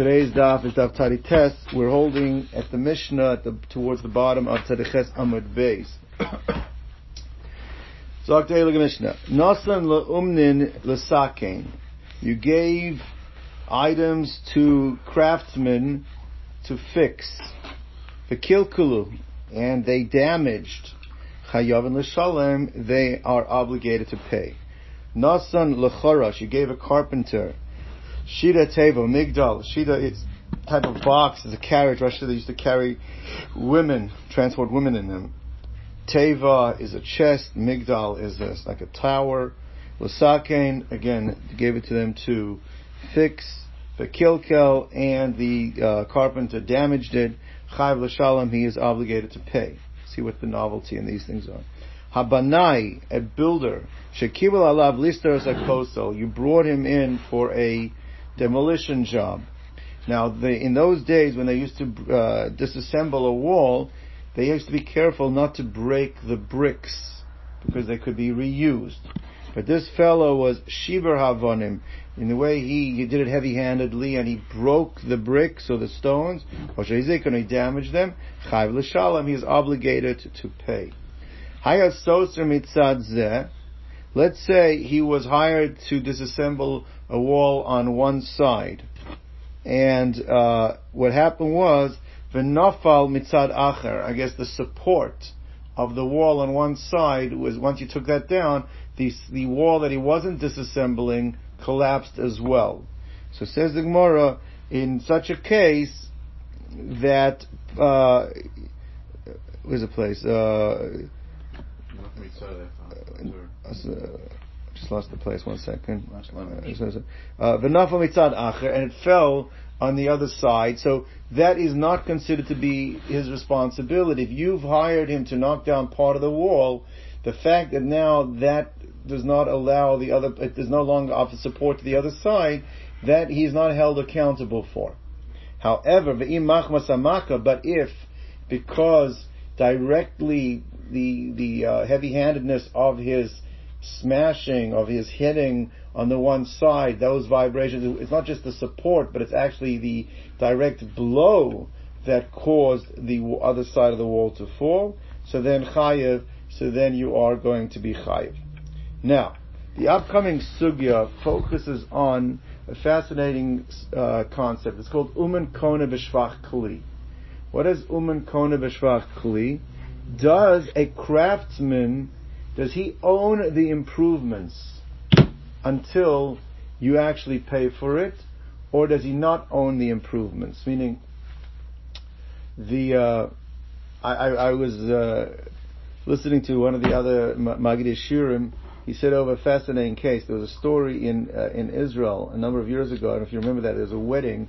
Today's daf is daf Tarites. We're holding at the Mishnah at the, towards the bottom of Tariches Amud Beis. Zok Look Mishnah. Nasan le'umnin le'sakein. You gave items to craftsmen to fix. The kilkulu, and they damaged. Chayavin l'shalem, they are obligated to pay. Nasan le'chorash. You gave a carpenter Shida Teva, Migdal. Shida is type of box, is a carriage. Russia they used to carry women, transport women in them. Teva is a chest. Migdal is like a tower. Lasakein, again, gave it to them to fix. The kilkel and the uh, carpenter damaged it. Chayv l'shalom, he is obligated to pay. See what the novelty in these things are. Habanai, a builder, shekibel alav lister a You brought him in for a demolition job. Now, they, in those days when they used to uh, disassemble a wall, they used to be careful not to break the bricks because they could be reused. But this fellow was shiver havonim. In the way he, he did it heavy-handedly and he broke the bricks or the stones, or and he damaged them, chayv l'shalom, he is obligated to pay. Hayas soser mitzad zeh, Let's say he was hired to disassemble a wall on one side, and uh, what happened was v'nafal mitzad acher. I guess the support of the wall on one side was once you took that down, the the wall that he wasn't disassembling collapsed as well. So says the Gemara, in such a case, that uh, where's the place? Uh, just lost the place. One second. Uh, V'nafa mitzad acher, and it fell on the other side. So that is not considered to be his responsibility. If you've hired him to knock down part of the wall, the fact that now that does not allow the other, it does no longer offer support to the other side, that he is not held accountable for. However, but if, because directly the the uh, heavy-handedness of his smashing, of his hitting on the one side, those vibrations, it's not just the support, but it's actually the direct blow that caused the other side of the wall to fall. So then chayiv, so then you are going to be chayiv. Now, the upcoming sugya focuses on a fascinating uh, concept. It's called umen kona b'shvach kli. What is umen kona b'shvach kli? does a craftsman, does he own the improvements until you actually pay for it, or does he not own the improvements? Meaning, the uh, I, I, I, was uh, listening to one of the other Magid Shirim. He said over a fascinating case. There was a story in uh, in Israel a number of years ago. I don't if you remember that. There was a wedding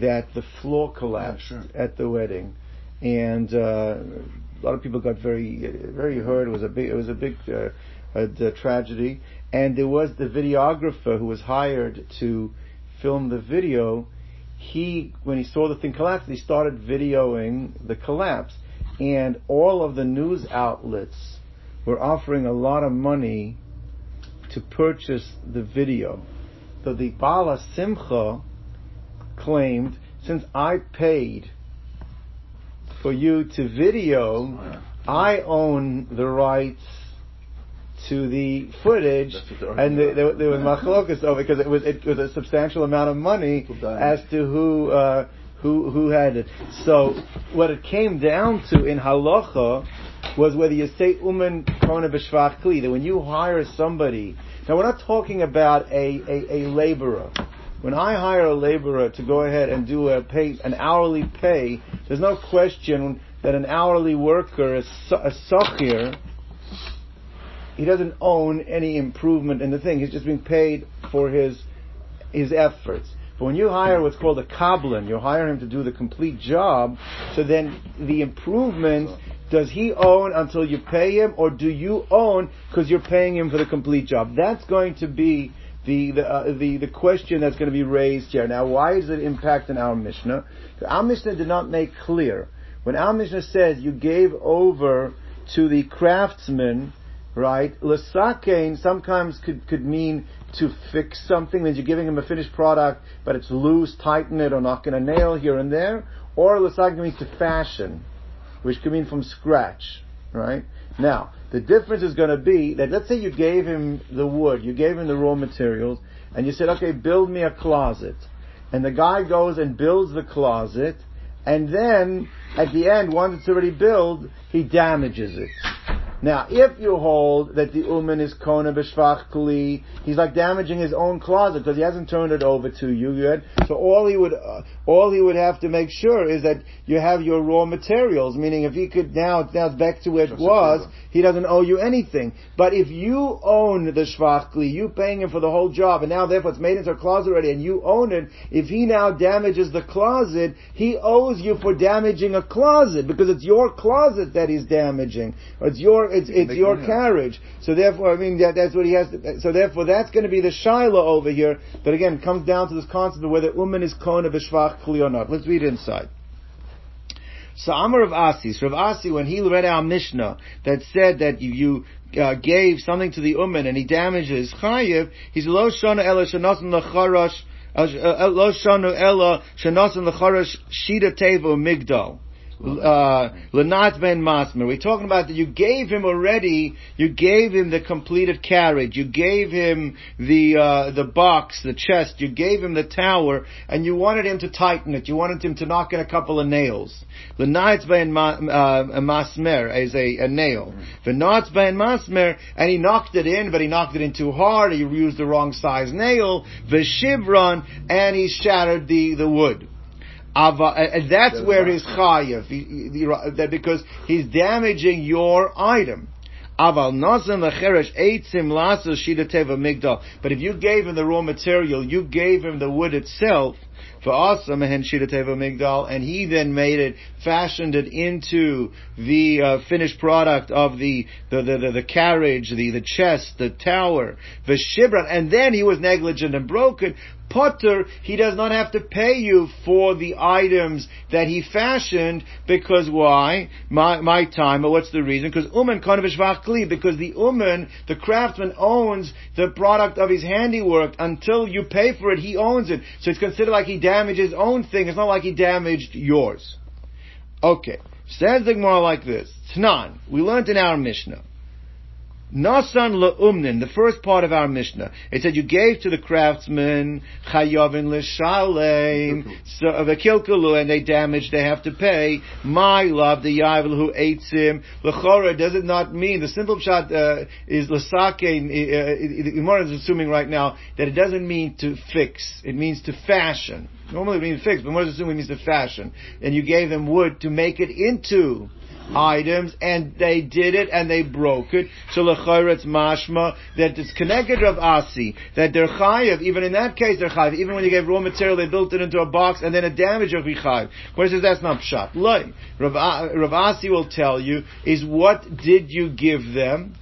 that the floor collapsed yeah, sure. at the wedding, and uh, a lot of people got very very hurt. It was a big it was a big uh, a, a tragedy, and there was the videographer who was hired to film the video. He when he saw the thing collapse, he started videoing the collapse, and all of the news outlets were offering a lot of money to purchase the video. So the Bala Simcha claimed, since I paid for you to video, I own the rights to the footage, and the, there, there was machlokas over because it was it was a substantial amount of money as to who uh, who who had it. So what it came down to in halacha was whether you say umen kona b'shvach kli that when you hire somebody. Now we're not talking about a, a, a laborer. When I hire a laborer to go ahead and do a pay, an hourly pay, there's no question that an hourly worker, a, a sochir, he doesn't own any improvement in the thing. He's just being paid for his his efforts. But when you hire what's called a kablan, you hire him to do the complete job. So then the improvements, does he own until you pay him, or do you own because you're paying him for the complete job? That's going to be the the, uh, the the question that's going to be raised here. Now, why does it impact in our Mishnah? Our Mishnah did not make clear when our Mishnah says you gave over to the craftsman right? Lesakein sometimes could, could mean to fix something, means you're giving him a finished product, but it's loose, tighten it, or knocking a nail here and there. Or lesakein means to fashion, which could mean from scratch, right? Now, the difference is going to be that let's say you gave him the wood, you gave him the raw materials, and you said, okay, build me a closet. And the guy goes and builds the closet, and then at the end, once it's already built, he damages it. Now, if you hold that the uman is kona b'shvach kli, he's like damaging his own closet because he hasn't turned it over to you yet. So all he would, uh, all he would have to make sure is that you have your raw materials. Meaning, if he could now, now it's back to where it was, he doesn't owe you anything. But if you own the shvach kli, you paying him for the whole job, and now therefore it's made into a closet already, and you own it. If he now damages the closet, he owes you for damaging a closet because it's your closet that he's damaging. Or it's your it's it's your carriage. So therefore, I mean that, that's what he has. To, so therefore, that's going to be the shiloh over here. But again, it comes down to this concept of whether uman is kona b'shvach kli or not. Let's read inside. So Amar Rav Asi, so Rav Asi, when he read our Mishnah that said that you, you uh, gave something to the uman and he damages chayiv, he's lo shana ela shanasim lacharash, uh, uh, lo shanu ela shanasim lacharash shida tevo migdal uh, Lanat ben Masmer. We're talking about that you gave him already, you gave him the completed carriage, you gave him the, uh, the box, the chest, you gave him the tower, and you wanted him to tighten it, you wanted him to knock in a couple of nails. Lanat ben uh, Masmer is a, a nail. The Nats ben Masmer, and he knocked it in, but he knocked it in too hard, he used the wrong size nail, the Shivron, and he shattered the, the wood. Ava, and that's where he's chayiv, because he's damaging your item. Aval nazim lecheresh eitzim lasos shida teva migdal. But if you gave him the raw material, you gave him the wood itself, for awesome and migdal, and he then made it, fashioned it into the uh, finished product of the the, the, the, the carriage, the, the chest, the tower, the shibran, and then he was negligent and broken. Potter, he does not have to pay you for the items that he fashioned because why? My, my time, or what's the reason? Because uman konavishvachli, because the uman, the craftsman owns the product of his handiwork until you pay for it, he owns it. So it's considered like he damaged his own thing. It's not like he damaged yours. Okay. Says the Gemara like this. Tnan. We learned in our Mishnah. Nasan le'umnin, the first part of our Mishnah. It said you gave to the craftsmen chayavin l'shalem, so v'kilkalu, and they damaged, they have to pay. My love, the yavel who eats him. L'chora, does it not mean, the simple shot uh, is l'sake, uh, Gemara is assuming right now that it doesn't mean to fix, it means to fashion. Normally it means fix, but Gemara is assuming it means to fashion. And you gave them wood to make it into items, and they did it, and they broke it. So lecharetz mashma that it's connected of asi that they're chayiv. Even in that case, they're chayiv. Even when you gave raw material, they built it into a box, and then a damage of chayiv. What says that's not pshat. Loi. Rav Asi will tell you is what did you give them?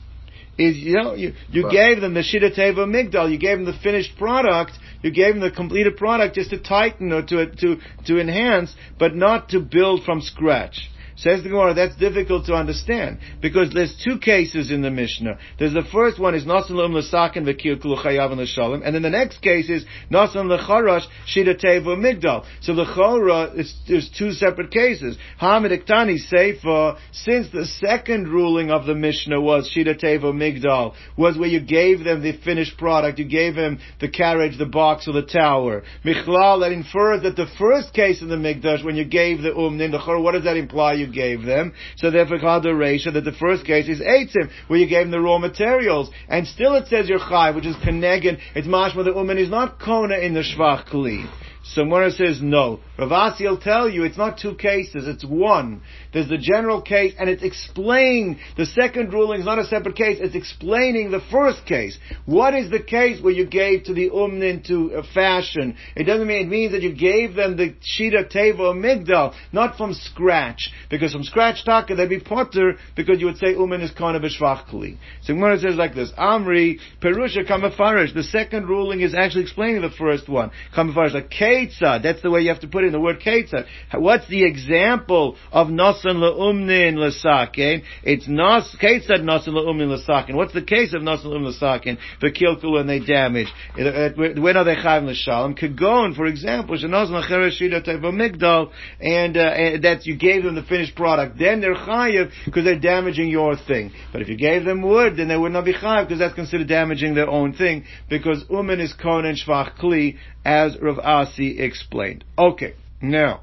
Is you know you, you gave them the shita teva migdal. You gave them the finished product. You gave them the completed product just to tighten or to to to enhance, but not to build from scratch. Says the Gemara, that's difficult to understand because there's two cases in the Mishnah. There's the first one is Nasan Lum Lasakin V'Kil Kulu Chayav and L'Shalom, and then the next case is Nasan L'Charash Shida Teva Migdal. So the Chora, there's two separate cases. Hamid Iktani Sefer, since the second ruling of the Mishnah was Shida Teva Migdal, was where you gave them the finished product, you gave them the carriage, the box, or the tower. Michlal, that infers that the first case in the Migdash, when you gave the Umnin, the Chora, what does that imply? you gave them. So therefore, Reisha that the first case is Eitzim, where you gave them the raw materials. And still it says your Chai, which is Kenegin. It's mashma the woman is not Kona in the Shvach Kli. Someone says no. Rav Asi will tell you it's not two cases, it's one. There's the general case and it's explaining, the second ruling is not a separate case, it's explaining the first case. What is the case where you gave to the umnin to uh, fashion? It doesn't mean, it means that you gave them the shita teva migdal, not from scratch. Because from scratch taka they'd be potter because you would say umin is kana b'shvachkli. So Gemara says like this, Amri, Perusha kamafarish, the second ruling is actually explaining the first one. Kamafarish, like Ketzah, that's the way you have to put in the word ketzad. What's the example of nasan leumnin lesakin? It's nas ketzad nasan leumnin lesakin. What's the case of nasan leumnin lesakin? For kilkul when they damage. When are they chayim l'shalom? Kagon, for example, shenazan l'chereshida migdal, and uh, that you gave them the finished product. Then they're chayiv because they're damaging your thing. But if you gave them wood, then they would not be chayiv because that's considered damaging their own thing because umen is konen shvach kli, as Rav Asi explained. Okay, now.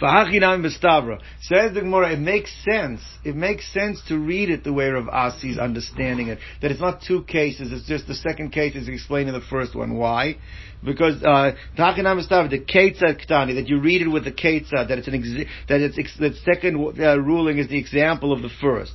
V'hachinam v'stavra. Says the Gemara, it makes sense. It makes sense to read it the way Rav Asi is understanding it. That it's not two cases, it's just the second case is explained in the first one. Why? Because, uh, the Ketzad Ktani, that you read it with the Ketzad, that it's an, ex- that it's, ex- the second uh, ruling is the example of the first.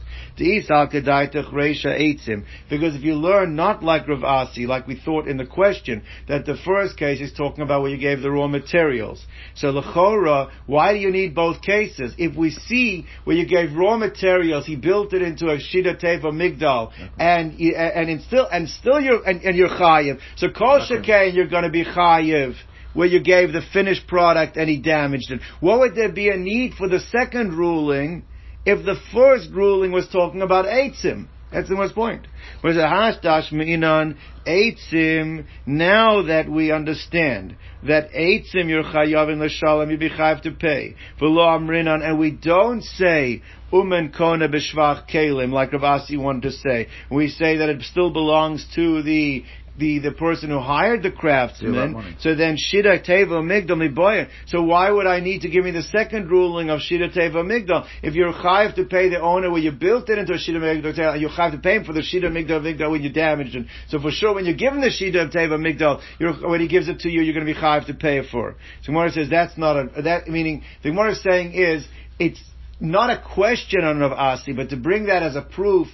Because if you learn not like Rav Asi, like we thought in the question, that the first case is talking about where you gave the raw materials. So Lechora, why do you need both cases? If we see where you gave raw materials, he built it into a Shida Teva Migdal, and, and, and still, and still you're, and, and you're Chayiv. So Kol Shekain, you're gonna be Chayiv where you gave the finished product and he damaged it. What would there be a need for the second ruling if the first ruling was talking about Eitzim? That's the most point. Whereas a hashdash me'inan eitzim, now that we understand that eitzim you're chayavin l'shalom, you be chayav to pay. V'lo amrinan, and we don't say umen kona b'shvach kelim, like Rav Asi wanted to say. We say that it still belongs to the the, the person who hired the craftsman. So then Shida Teva Migdal Miboya. So why would I need to give me the second ruling of Shida Teva Migdal? If you're chayiv to pay the owner when you built it into a Shida Migdal, and you're chayiv to pay him for the Shida Migdal Migdal when you damaged it. So for sure when you give him the Shida Teva Migdal, when he gives it to you, you're going to be chayiv to pay for. So Gemara says that's not a, that, meaning, the Gemara is saying is, it's not a question on Rav Asi, but to bring that as a proof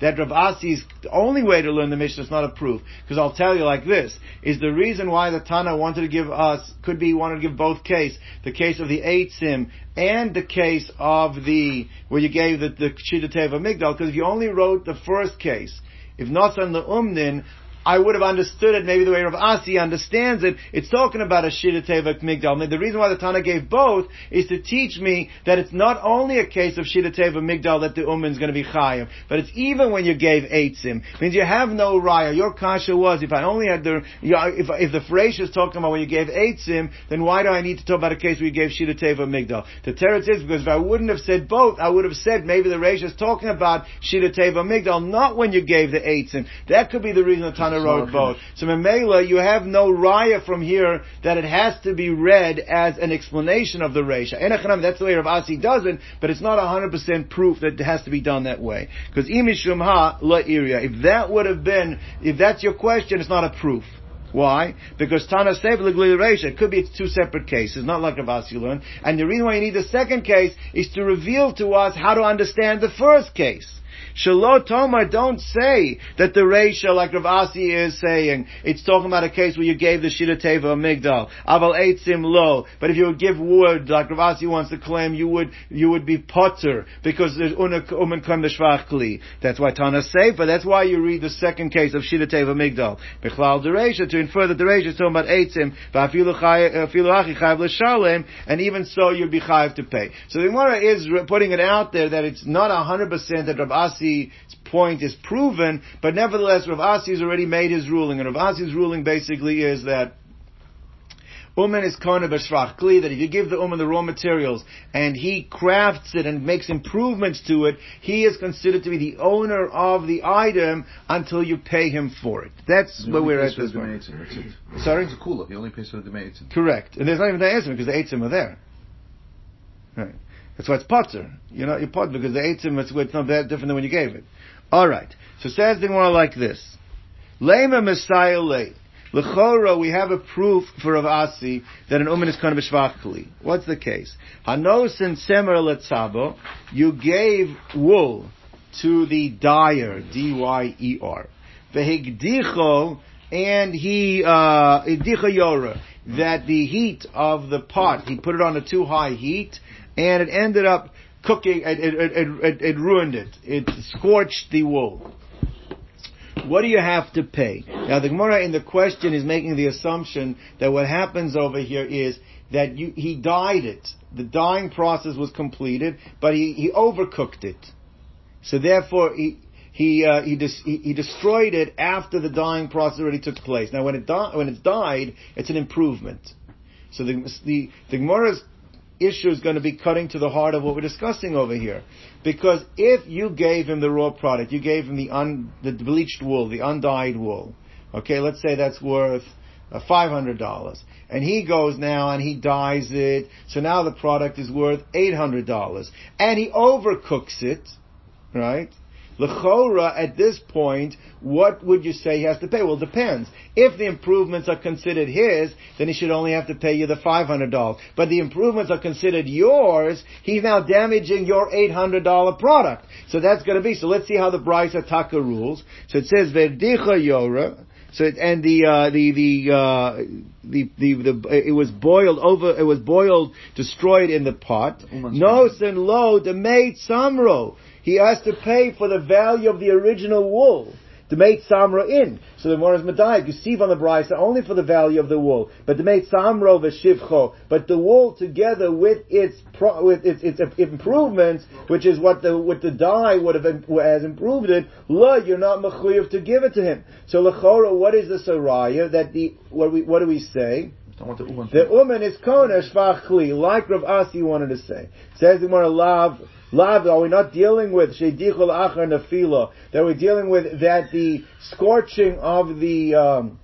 that Rav Asi's only way to learn the Mishnah is not a proof. Because I'll tell you like this, is the reason why the Tana wanted to give us, could be wanted to give both case, the case of the Eitzim and the case of the, where you gave the, the Shida Teva Migdal, because if you only wrote the first case, if not on the Umnin, I would have understood it maybe the way Rav Asi understands it. It's talking about a Shida Migdal. The reason why the Tana gave both is to teach me that it's not only a case of Shida Migdal that the Ummah is going to be Chayiv, but it's even when you gave Eitzim. Means you have no Raya. Your Kasha was, if I only had the, if, if the Freish is talking about when you gave Eitzim, then why do I need to talk about a case where you gave Shida Migdal? The Teretz is because if I wouldn't have said both, I would have said maybe the Reish is talking about Shida Migdal, not when you gave the Eitzim. That could be the reason the Tana Tana wrote both. So Memela, you have no raya from here that it has to be read as an explanation of the Reisha. Enachanam, that's the way Rav Asi does it, but it's not 100% proof that it has to be done that way. Because imishum ha la iria. If that would have been, if that's your question, it's not a proof. Why? Because Tana Sev Reisha, it could be it's two separate cases, not like Rav Asi learned. And the reason why you need the second case is to reveal to us how to understand the first case. Shalot Tomar, don't say that the Reisha, like Rav Asi is saying, it's talking about a case where you gave the Shida Teva Migdal. Aval Eitzim Lo. But if you would give wood, like Rav Asi wants to claim, you would, you would be potter, because there's Umen Klem Kli. That's why Tana but that's why you read the second case of Shida Teva Migdal. Bechlal Dereisha, to infer that the Reisha is talking about Eitzim, and even so you'd be chayiv to pay. So the Gemara is putting it out there that it's not 100% that Rav Asi Asi's point is proven, but nevertheless Rav Asi has already made his ruling, and Rav Asi's ruling basically is that Uman is kona b'shvach kli, that if you give the Uman the raw materials and he crafts it and makes improvements to it, he is considered to be the owner of the item until you pay him for it. That's where we're at this point. Sorry? It's a kula. He only pays for the Eitzim. Correct. And there's not even the Eitzim because the Eitzim are there. Right. That's why it's potter. You know, you potter because the eitzim it's, it's not that different than when you gave it. All right. So says the more like this: Lema Messiah lay. Lechora, we have a proof for Rav Asi that an uman is kind of a What's the case? Hanos and semer letzabo, you gave wool to the dyer, D-Y-E-R. Vehigdicho, and he, uh, that the heat of the pot, he put it on a too high heat, and it ended up cooking, it, it, it, it, ruined it. It scorched the wool. what do you have to pay? Now the Gemara in the question is making the assumption that what happens over here is that you, he dyed it. The dyeing process was completed, but he, he overcooked it. So therefore he, he, uh, he, he, he, destroyed it after the dyeing process already took place. Now when it di- when it's dyed, it's an improvement. So the, the, the Gemara's issue is going to be cutting to the heart of what we're discussing over here. Because if you gave him the raw product, you gave him the un, the bleached wool, the undyed wool, okay, let's say that's worth uh, $500. And he goes now and he dyes it, so now the product is worth $800. And he overcooks it, right? Lechora, at this point, what would you say he has to pay? Well, it depends. If the improvements are considered his, then he should only have to pay you the $500. But the improvements are considered yours, he's now damaging your $800 product. So that's gonna be, so let's see how the Bryce Ataka rules. So it says, Verdicha Yora, so it and the uh, the the, uh, the the the it was boiled over. It was boiled, destroyed in the pot. No and lo the made samro he has to pay for the value of the original wool to make samra in. So the more is medayik. You see on the brisa only for the value of the wool, but to make samro v'shivcho. But the wool together with its pro, with its, its improvements, which is what the what the dye would have has improved it. La, you're not mechuyev to give it to him. So lechora, what is the saraya that the what we what do we say? The uman is kona shvachli, like Rav Asi wanted to say. Says the more lav. Lav, are we not dealing with sheidichul achar nefila? That we're dealing with that the scorching of the um,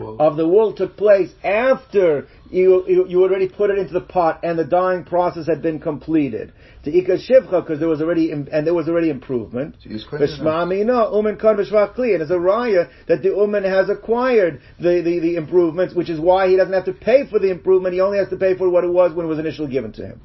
of the wool took place after you, you, you already put it into the pot and the dyeing process had been completed. To ika shivcha because there was already and there was already improvement. V'shmami no umen kan v'shvachli and it's a raya that the umen has acquired the, the the improvements, which is why he doesn't have to pay for the improvement. He only has to pay for what it was when it was initially given to him.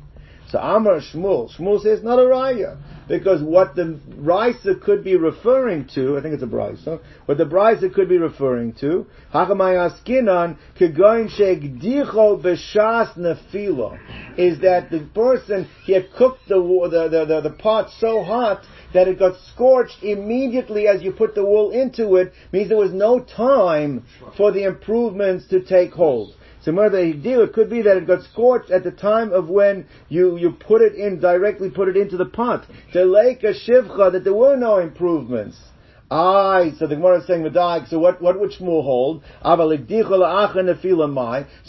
So Amar Shmuel, Shmuel says not a raya because what the Brisa could be referring to, I think it's a Brisa, what the Brisa could be referring to, Hakamayaskinan kegoin shegdicho b'shas nefilo, is that the person he had cooked the, the the, the the pot so hot that it got scorched immediately as you put the wool into it means there was no time for the improvements to take hold. So it could be that it got scorched at the time of when you, you put it in, directly put it into the pot. To lake a shivcha, that there were no improvements. Aye, so the Gemara is saying Medag, so what, what would Shmuel hold? So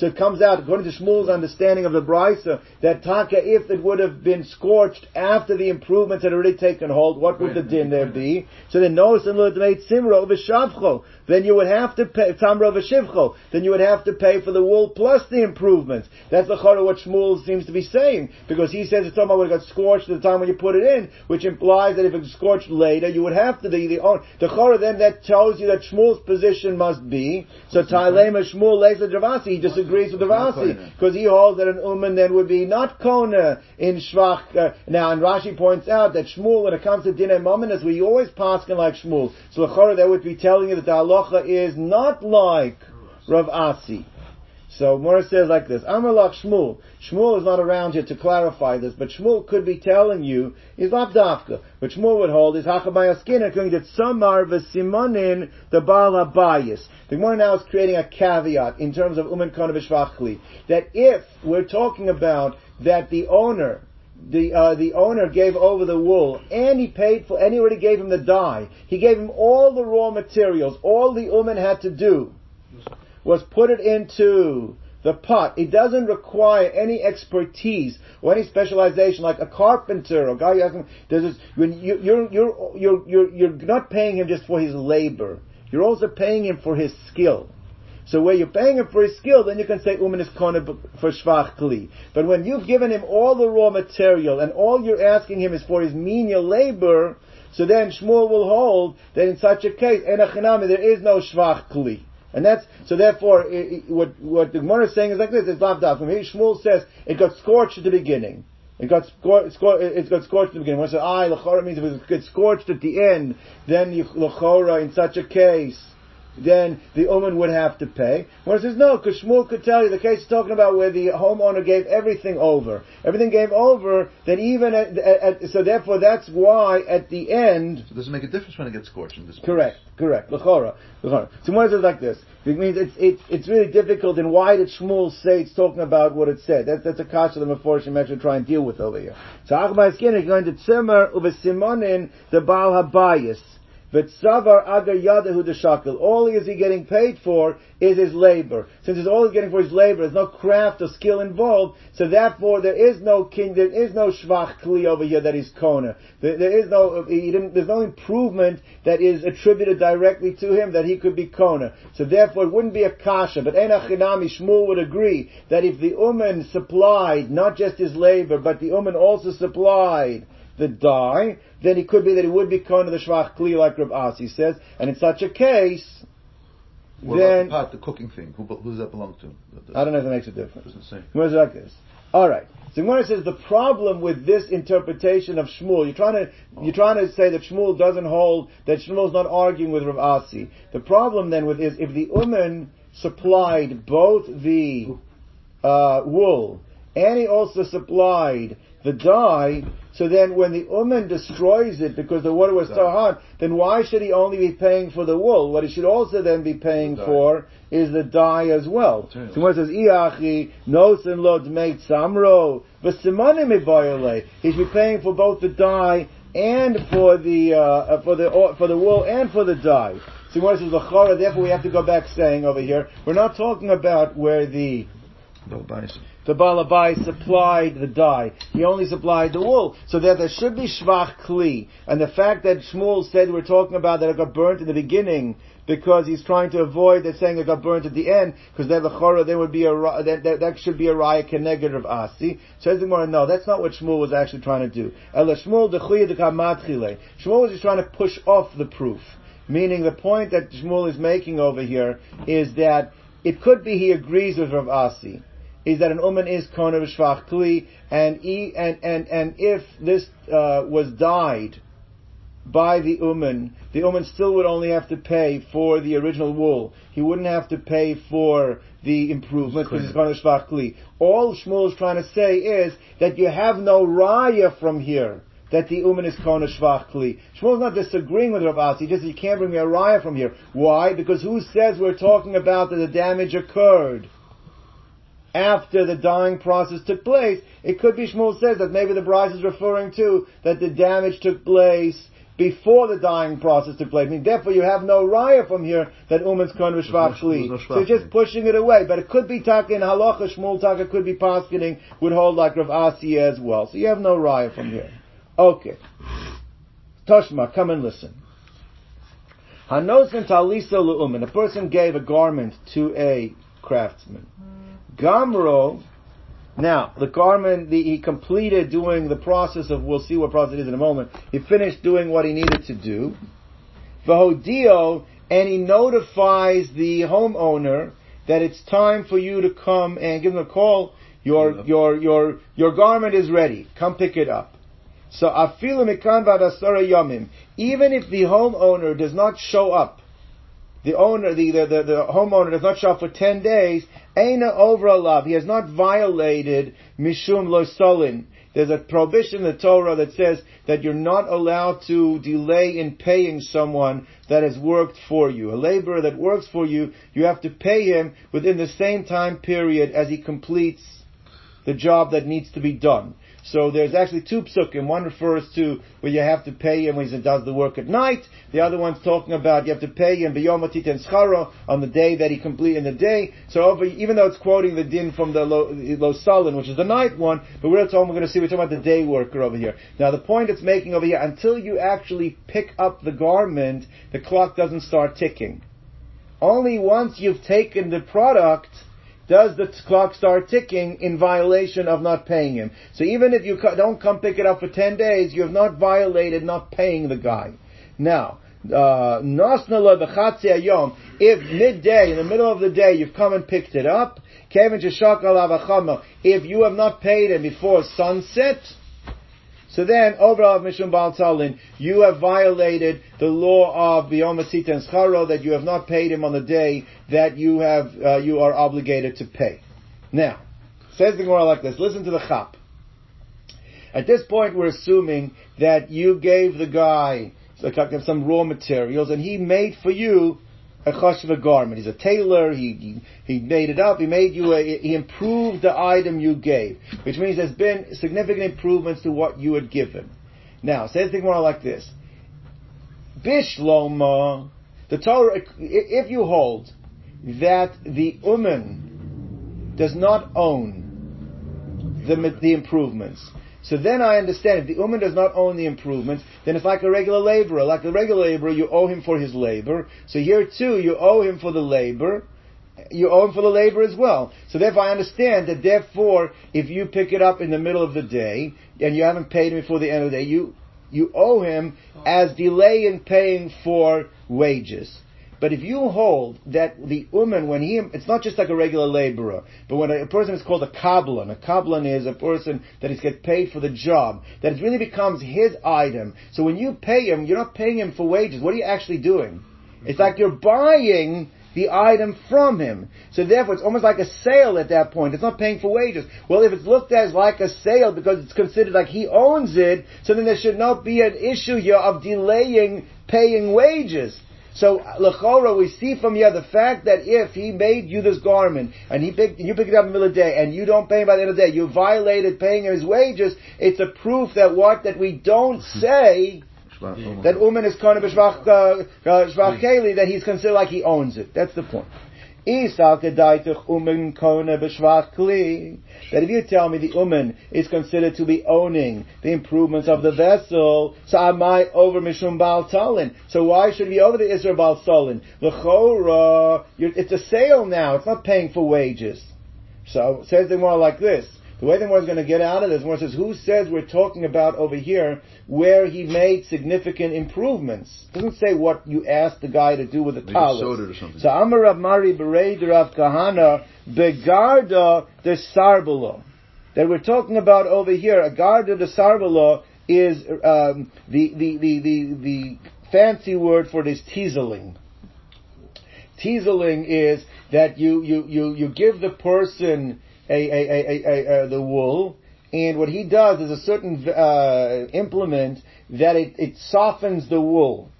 it comes out, according to Shmuel's understanding of the Brisa, that Taka, if it would have been scorched after the improvements had already taken hold, what would the din there be? So then notice in made Simro Vishavcho, then you would have to pay, Tamra Vishivcho, then you would have to pay for the wool plus the improvements. That's the Chara what Shmuel seems to be saying, because he says it's talking about when it got scorched at the time when you put it in, which implies that if it scorched later, you would have to, be the, the, the Chora then that tells you that Shmuel's position must be, so Tailema Shmuel Leza Dravasi, he disagrees with Dravasi, because he holds that an Uman then would be not Kona in Shvach. Uh, now, and Rashi points out that Shmuel, when it comes to Dinah Mominus, we always pass like Shmuel. So the Chora that would be telling you that the halacha is not like Rav Asi. So Mora says like this, Amalach Shmuel. Shmuel is not around here to clarify this, but Shmuel could be telling you, is Dafka. But Shmuel would hold is Hachabayaskin, going that Samar v'simonin the Baal Habayis. The Gemara now is creating a caveat in terms of Umen Kona V'shvachli, that if we're talking about that the owner, the uh, the owner gave over the wool, and he paid for, and he already gave him the dye. He gave him all the raw materials. All the uman had to do was put it into the pot. It doesn't require any expertise or any specialization like a carpenter or guy. There's when you, you're you're you're you're you're not paying him just for his labor. You're also paying him for his skill. So where you're paying him for his skill, then you can say umin is kona for shvach kli. But when you've given him all the raw material and all you're asking him is for his menial labor, so then Shmuel will hold that in such a case, enachinami, there is no shvach kli. And that's, so therefore, it, it, what, what the Gemara is saying is like this, it's lav From here, Shmuel says, it got scorched at the beginning. It got scorched, it got scorched at the beginning. When it says, ah, lechora means if it gets scorched at the end, then lechora, in such a case, then the Uman would have to pay. Where it says no, because Shmuel could tell you the case is talking about where the homeowner gave everything over. Everything gave over, then even at, at, at so therefore that's why at the end. So it make a difference when it gets scorched in this Correct, correct. L'chora, l'chora. So why is it like this? It means it's, it's, it's really difficult and why did Shmuel say it's talking about what it said? That, that's a kasha the Meforshim actually try and deal with over here. So Achmai Skin is going to Tzimmer uvesimonin the Baal Habayis. V'tzavar agar yadahu deshakil. All is he getting paid for is his labor. Since it's all he's getting for his labor, there's no craft or skill involved, so therefore there is no king, there is no shvach kli over here that is kona. There, there is no, there's no improvement that is attributed directly to him that he could be kona. So therefore it wouldn't be a kasha, but Enachinami Shmuel would agree that if the uman supplied not just his labor, but the uman also supplied the dye, then it could be that it would be kona the shvach kli like Rav Asi says, and in such a case, what then the pot, the cooking thing, who, who does that belong to? The, I don't know if it makes a difference. Doesn't say. Like this. All right. So Gemara says the problem with this interpretation of Shmuel, you're trying to you're trying to say that Shmuel doesn't hold that Shmuel's not arguing with Rav Asi. The problem then with is if the Uman supplied both the uh, wool and he also supplied the dye, so then when the uman destroys it because the water was so hot, then why should he only be paying for the wool? What he should also then be paying for is the dye as well. So when it says, Iachi, nosen lo dmeit samro, v'simanim he should be paying for both the dye and for the, uh, for the, for the wool and for the dye. So when it says, L'chara, therefore we have to go back saying over here, we're not talking about where the, the Balabai supplied the dye. He only supplied the wool. So that there should be Shvach Kli. And the fact that Shmuel said we're talking about that it got burnt in the beginning, because he's trying to avoid that saying it got burnt at the end, because then the chora there would be a that, that, that should be a raya connected of asi. Says the Gemara, no, that's not what Shmuel was actually trying to do. Shmuel was just trying to push off the proof. Meaning the point that Shmuel is making over here is that it could be he agrees with Rav Asi is that an uman is kona v'shvach kli, and, and, and, and if this uh, was dyed by the uman, the uman still would only have to pay for the original wool. He wouldn't have to pay for the improvement because it's kona v'shvach kli. All Shmuel is trying to say is that you have no raya from here that the uman is kona shvach kli. Shmuel's not disagreeing with Rav Asi, he just you can't bring me a raya from here. Why? Because who says we're talking about that the damage occurred? After the dying process took place. It could be Shmuel says that maybe the bride is referring to that the damage took place before the dying process took place. I mean, therefore you have no raya from here that uman's kon v'shvach shli. So you're just pushing it away. But it could be taka in halacha, Shmuel taka could be paskening, would hold like Rav Asi as well. So you have no raya from here. Okay. Toshma, come and listen. Hanosin talisa le'uman. A person gave a garment to a craftsman. Gamro, now, the garment, the, he completed doing the process of, we'll see what process it is in a moment. He finished doing what he needed to do. Vahodio, and he notifies the homeowner that it's time for you to come and give him a call. Your, your, your, your garment is ready. Come pick it up. So, afilu mikan yomim. Even if the homeowner does not show up the owner, the, the, the, the, homeowner does not show up for 10 days, Aina over love. He has not violated Mishum lo Losolin. There's a prohibition in the Torah that says that you're not allowed to delay in paying someone that has worked for you. A laborer that works for you, you have to pay him within the same time period as he completes the job that needs to be done. So there's actually two psukim. One refers to where you have to pay him when he does the work at night. The other one's talking about you have to pay him b'yomatit and on the day that he complete in the day. So over, even though it's quoting the din from the Lo, Lo which is the night one, but we're talking, we're going to see, we're talking about the day worker over here. Now the point it's making over here, until you actually pick up the garment, the clock doesn't start ticking. Only once you've taken the product, does the clock start ticking in violation of not paying him. So even if you don't come pick it up for 10 days, you have not violated not paying the guy. Now, uh, if midday, in the middle of the day, you've come and picked it up, if you have not paid him before sunset, So then, overall, Mishum Baal Talin, you have violated the law of Biyom Asita and Scharo that you have not paid him on the day that you have, uh, you are obligated to pay. Now, says the Gemara like this, listen to the Chap. At this point, we're assuming that you gave the guy some raw materials and he made for you a chashva garment. He's a tailor. He, he, he made it up. He made you a, he improved the item you gave, which means there's been significant improvements to what you had given. Now, says the Gemara like this: Bishloma, the Torah, if you hold that the uman does not own the the improvements, so then I understand if the Uman does not own the improvement, then it's like a regular laborer. Like a regular laborer, you owe him for his labor. So here too, you owe him for the labor. You owe him for the labor as well. So therefore I understand that therefore, if you pick it up in the middle of the day, and you haven't paid him before the end of the day, you, you owe him as delay in paying for wages. But if you hold that the uman, when he, it's not just like a regular laborer, but when a, person is called a kablan, a kablan is a person that is get paid for the job, that it really becomes his item. So when you pay him, you're not paying him for wages. What are you actually doing? It's like you're buying the item from him. So therefore, it's almost like a sale at that point. It's not paying for wages. Well, if it's looked at as like a sale because it's considered like he owns it, so then there should not be an issue here of delaying paying wages. So lechora, we see from here the fact that if he made you this garment and he picked, you pick it up in the middle of the day and you don't pay him by the end of the day, you violated paying him his wages. It's a proof that what that we don't say that uman is kind of shvach uh, that he's considered like he owns it. That's the point. That if you tell me the uman is considered to be owning the improvements of the vessel, so I might over mishum bal talin. So why should we over the Israel bal talin? It's a sale now. It's not paying for wages. So says the more like this. The way the more is going to get out of this, more says, who says we're talking about over here where he made significant improvements? It doesn't say what you asked the guy to do with the talus. So Amar Rav Mari Bereid Rav Kahana Begarda de Sarbulo. That we're talking about over here, a Garda de Sarbulo is um, the, the, the, the, the fancy word for this teaseling. Teaseling is that you, you, you, you give the person a a, a, a, the wool, and what he does is a certain uh, implement that it, it softens the wool.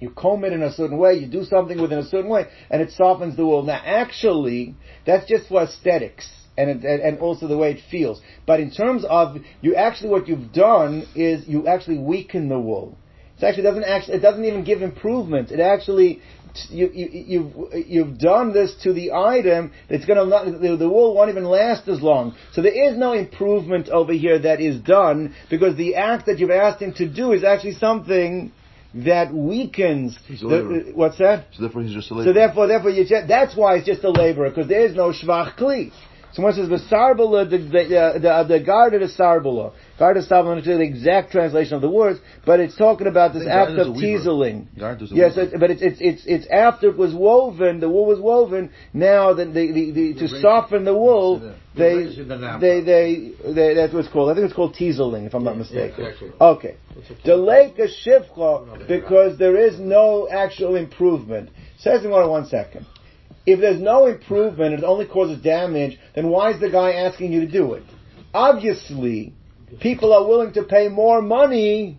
You comb it in a certain way, you do something within a certain way, and it softens the wool. Now, actually, that's just for aesthetics. And, and also the way it feels. But in terms of you actually what you've done is you actually weaken the wool. It actually doesn't actually it doesn't even give improvement. It actually you, you, you've, you've done this to the item that's going to the, the wool won't even last as long. So there is no improvement over here that is done because the act that you've asked him to do is actually something that weakens. The, what's that? So therefore, he's just a laborer. So therefore, therefore, you, that's why it's just a laborer because there is no shvach kli. Someone says the sarbala, the the uh, the, the guard of the sarbala. Sarbala is the exact translation of the words, but it's talking about this act of teaseling. Yes, but it's it's it's it's after it was woven, the wool was woven. Now the the, the, the to soften the wool, they they, they they that's what's called. I think it's called teaseling, if I'm not mistaken. Okay, delay a shivcha because there is no actual improvement. Says in one second. If there's no improvement, it only causes damage, then why is the guy asking you to do it? Obviously, people are willing to pay more money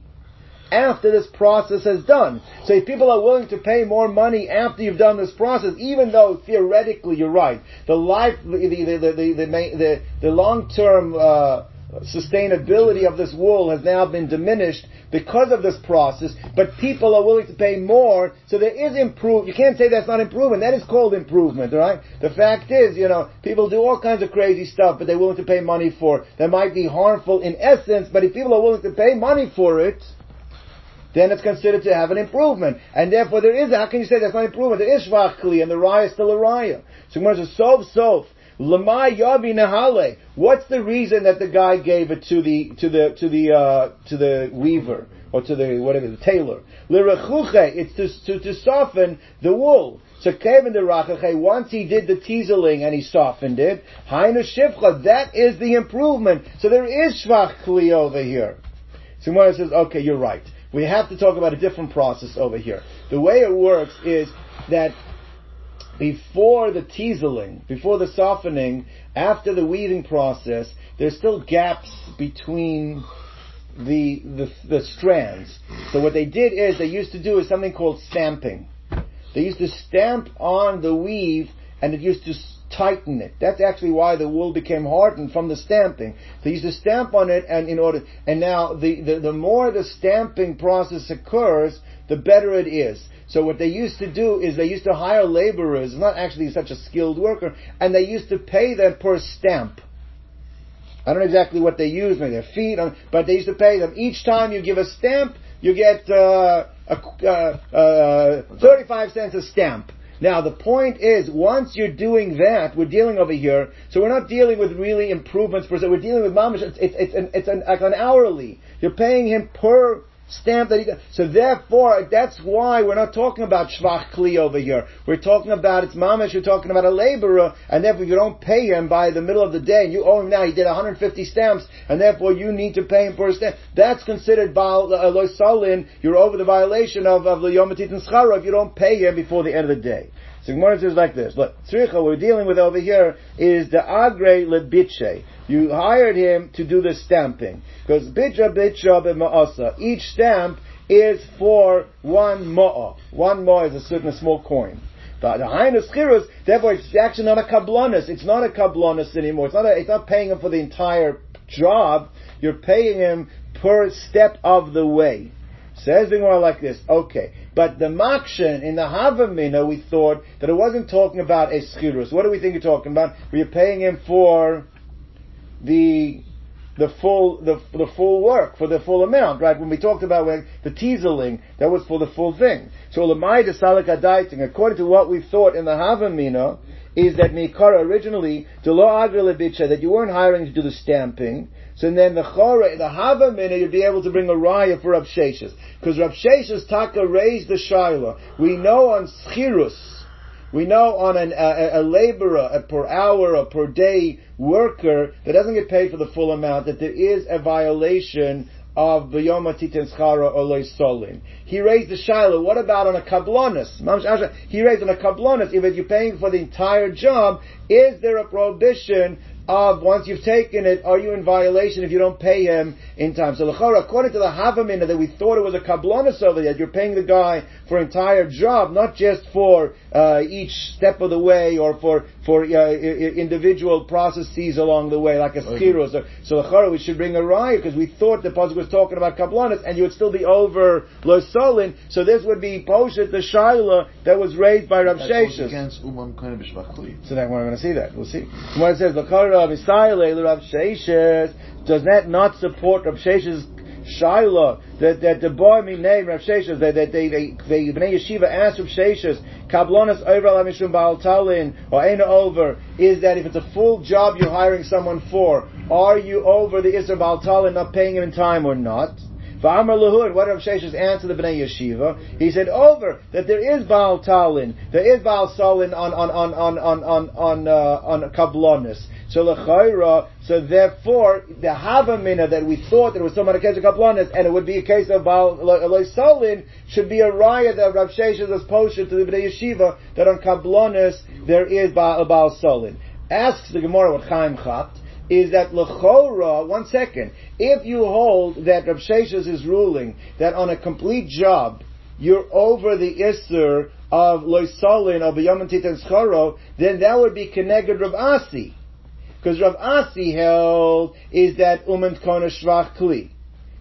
after this process is done. So if people are willing to pay more money after you've done this process, even though theoretically you're right, the life, the the the the the, the, the long term uh, sustainability of this wool has now been diminished because of this process, but people are willing to pay more, so there is improvement. You can't say that's not improvement. That is called improvement, right? The fact is, you know, people do all kinds of crazy stuff, but they're willing to pay money for. That might be harmful in essence, but if people are willing to pay money for it, then it's considered to have an improvement. And therefore there is, how can you say that's not improvement? There is shvachli, and the raya is still a raya. So Gemara says, sov sov, Lama yavi What's the reason that the guy gave it to the to the to the uh, to the weaver? or to the whatever the tailor. Lirechuche, it's to, to, to soften the wool. So Kevin the Rachache, once he did the teaseling and he softened it, Hainu Shifcha, that is the improvement. So there is Shvach Kli over here. Gemara says, okay, you're right. We have to talk about a different process over here. The way it works is that before the teaseling, before the softening, after the weaving process, there's still gaps between the, the, the strands. So what they did is they used to do is something called stamping. They used to stamp on the weave and it used to tighten it. That's actually why the wool became hardened from the stamping. They used to stamp on it and in order, and now the, the, the more the stamping process occurs, the better it is. So what they used to do is they used to hire laborers, not actually such a skilled worker, and they used to pay them per stamp. I don't know exactly what they use, maybe their feet, but they used to pay them. Each time you give a stamp, you get uh, a, uh, uh, 35 cents a stamp. Now the point is, once you're doing that, we're dealing over here. So we're not dealing with really improvements per se. We're dealing with mamish. It's, it's, it's, an, it's an, like an hourly. You're paying him per stamp that he got. So therefore, that's why we're not talking about shvach kli over here. We're talking about it's mamish. You're talking about a laborer, and therefore you don't pay him by the middle of the day, and you owe him now. He did 150 stamps, and therefore you need to pay him for a stamp. That's considered baal uh, salin. You're over the violation of of the yomatit and schara if you don't pay him before the end of the day. So Gemara says like this. Look, tzricha we're dealing with over here is the agre lebitche. You hired him to do the stamping. Because bitcha bitcha b'ma'asa. Each stamp is for one ma'a. One ma'a is a certain small coin. The, the highness chirus, therefore it's actually not a kablonis. It's not a kablonis anymore. It's not a, it's not paying him for the entire job. You're paying him per step of the way. Says the Gemara like this. Okay. But the Makshin in the Havamina, we thought that it wasn't talking about a schirus. What do we think you're talking about? Were you paying him for the the full the, the full work for the full amount, right? When we talked about when the teaseling, that was for the full thing. So Lamai de Salakadaiting, according to what we thought in the Havamina, is that Mikara originally, the law that you weren't hiring to do the stamping, so then the chore, the hava minute, you'd be able to bring a raya for Rav Because Rav Sheshes taka raised the shaila. We know on schirus, we know on an, a, a laborer, a per hour, a per day worker that doesn't get paid for the full amount, that there is a violation of B'yoma Titan Schara Oloi Solin. He raised the Shiloh. What about on a Kablonis? He raised on a Kablonis. If you're paying for the entire job, is there a prohibition of once you've taken it, are you in violation if you don't pay him in time? So Lechora, according to the Havamina that we thought it was a kablonis over there, you're paying the guy for entire job, not just for uh, each step of the way or for for uh, individual processes along the way, like a schirus. So, so Lechora, we should bring a raya because we thought the pasuk was talking about kablonis, and you would still be over losolin. So this would be poshet the shaila that was raised by Rav Sheshes. So then we're going to see that. We'll see. When it says Lechora. Rav Rav Sheshes, does that not support Rav Sheshes Shaila that that the boy name Rav Sheshes that, that they they they Bnei Yeshiva asked Rav Sheshes Kablonas over al Mishum Baal Talin or Aina over is that if it's a full job you're hiring someone for, are you over the Isra Baal Talin not paying him in time or not? V'amar Lahud, what Rav Sheshes answered the Bnei Yeshiva? He said over that there is Baal Talin, there is Baal Salin on on on on on on on, uh, on Kablonis. So lechaira, so therefore the havamina that we thought it was someone a case of Kablonis, and it would be a case of Baal Solin, should be a riot that Rav Sheshes was posted to the Bnei Yeshiva that on Kablonis there is Baal, Baal Solin. Asks the Gemara what Chaim Chapt is that lechora. One second, if you hold that Rav Sheshes is ruling that on a complete job you're over the isser of loisalin of yamantit and scharo, then that would be connected Rav Asi. Because Rav Asi held is that uman kona shvach kli,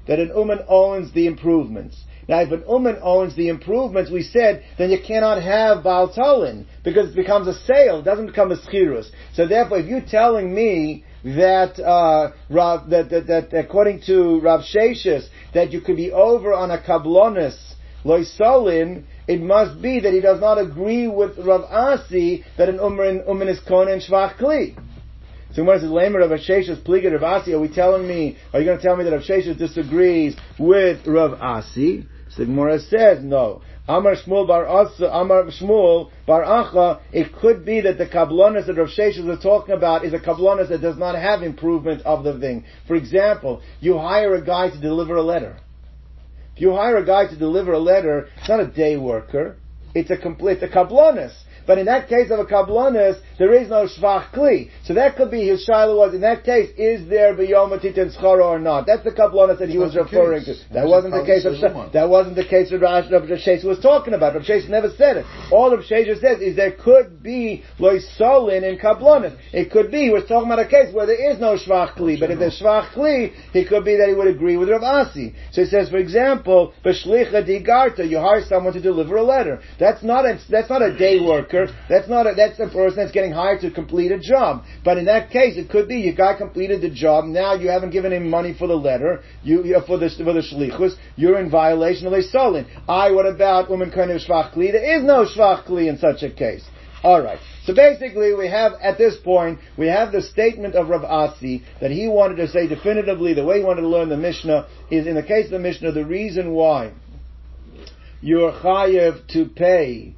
that an uman owns the improvements. Now, if an uman owns the improvements, we said, then you cannot have Baal Talin, because it becomes a sale, it doesn't become a schirus. So therefore, if you're telling me that, uh, Rav, that, that, that, according to Rav Sheshes, that you could be over on a kablonis, loisolin, it must be that he does not agree with Rav Asi that an uman, uman is kona and shvach kli. So Gemara says, Lamer Rav Sheshes Pliga Rav Asi, are we telling me, are you going to tell me that Rav Sheshes disagrees with Rav Asi? So the says, no. Amar Shmuel Bar Asa, Amar Shmuel Bar Acha, it could be that the kablonis that Rav Sheshes is talking about is a kablonis that does not have improvement of the thing. For example, you hire a guy to deliver a letter. If you hire a guy to deliver a letter, it's not a day worker. It's a complete, it's a kablonis. But in that case of a kablonis, there is no shvach kli. So that could be his shiloh was, in that case, is there biyom titin schara or not? That's the kablonis that he was referring to. That wasn't the case of, that wasn't the case of Rav Shesha was talking about. Rav Shesha never said it. All Rav Shesha says is there could be loisolin in kablonis. It could be, he was talking about a case where there is no shvach kli, but if there's shvach kli, it could be that he would agree with Rav Asi. So he says, for example, b'shlicha digarta, you hire someone to deliver a letter. That's not a, that's not a day worker worker. That's not a, that's a person that's getting hired to complete a job. But in that case, it could be your guy completed the job. Now you haven't given him money for the letter. You, you for the for the shlichus. You're in violation of a solin. I. What about woman kind of shvach kli? There is no shvach kli in such a case. All right. So basically, we have at this point we have the statement of Rav Asi that he wanted to say definitively the way he wanted to learn the Mishnah is in the case of the Mishnah the reason why you're chayev to pay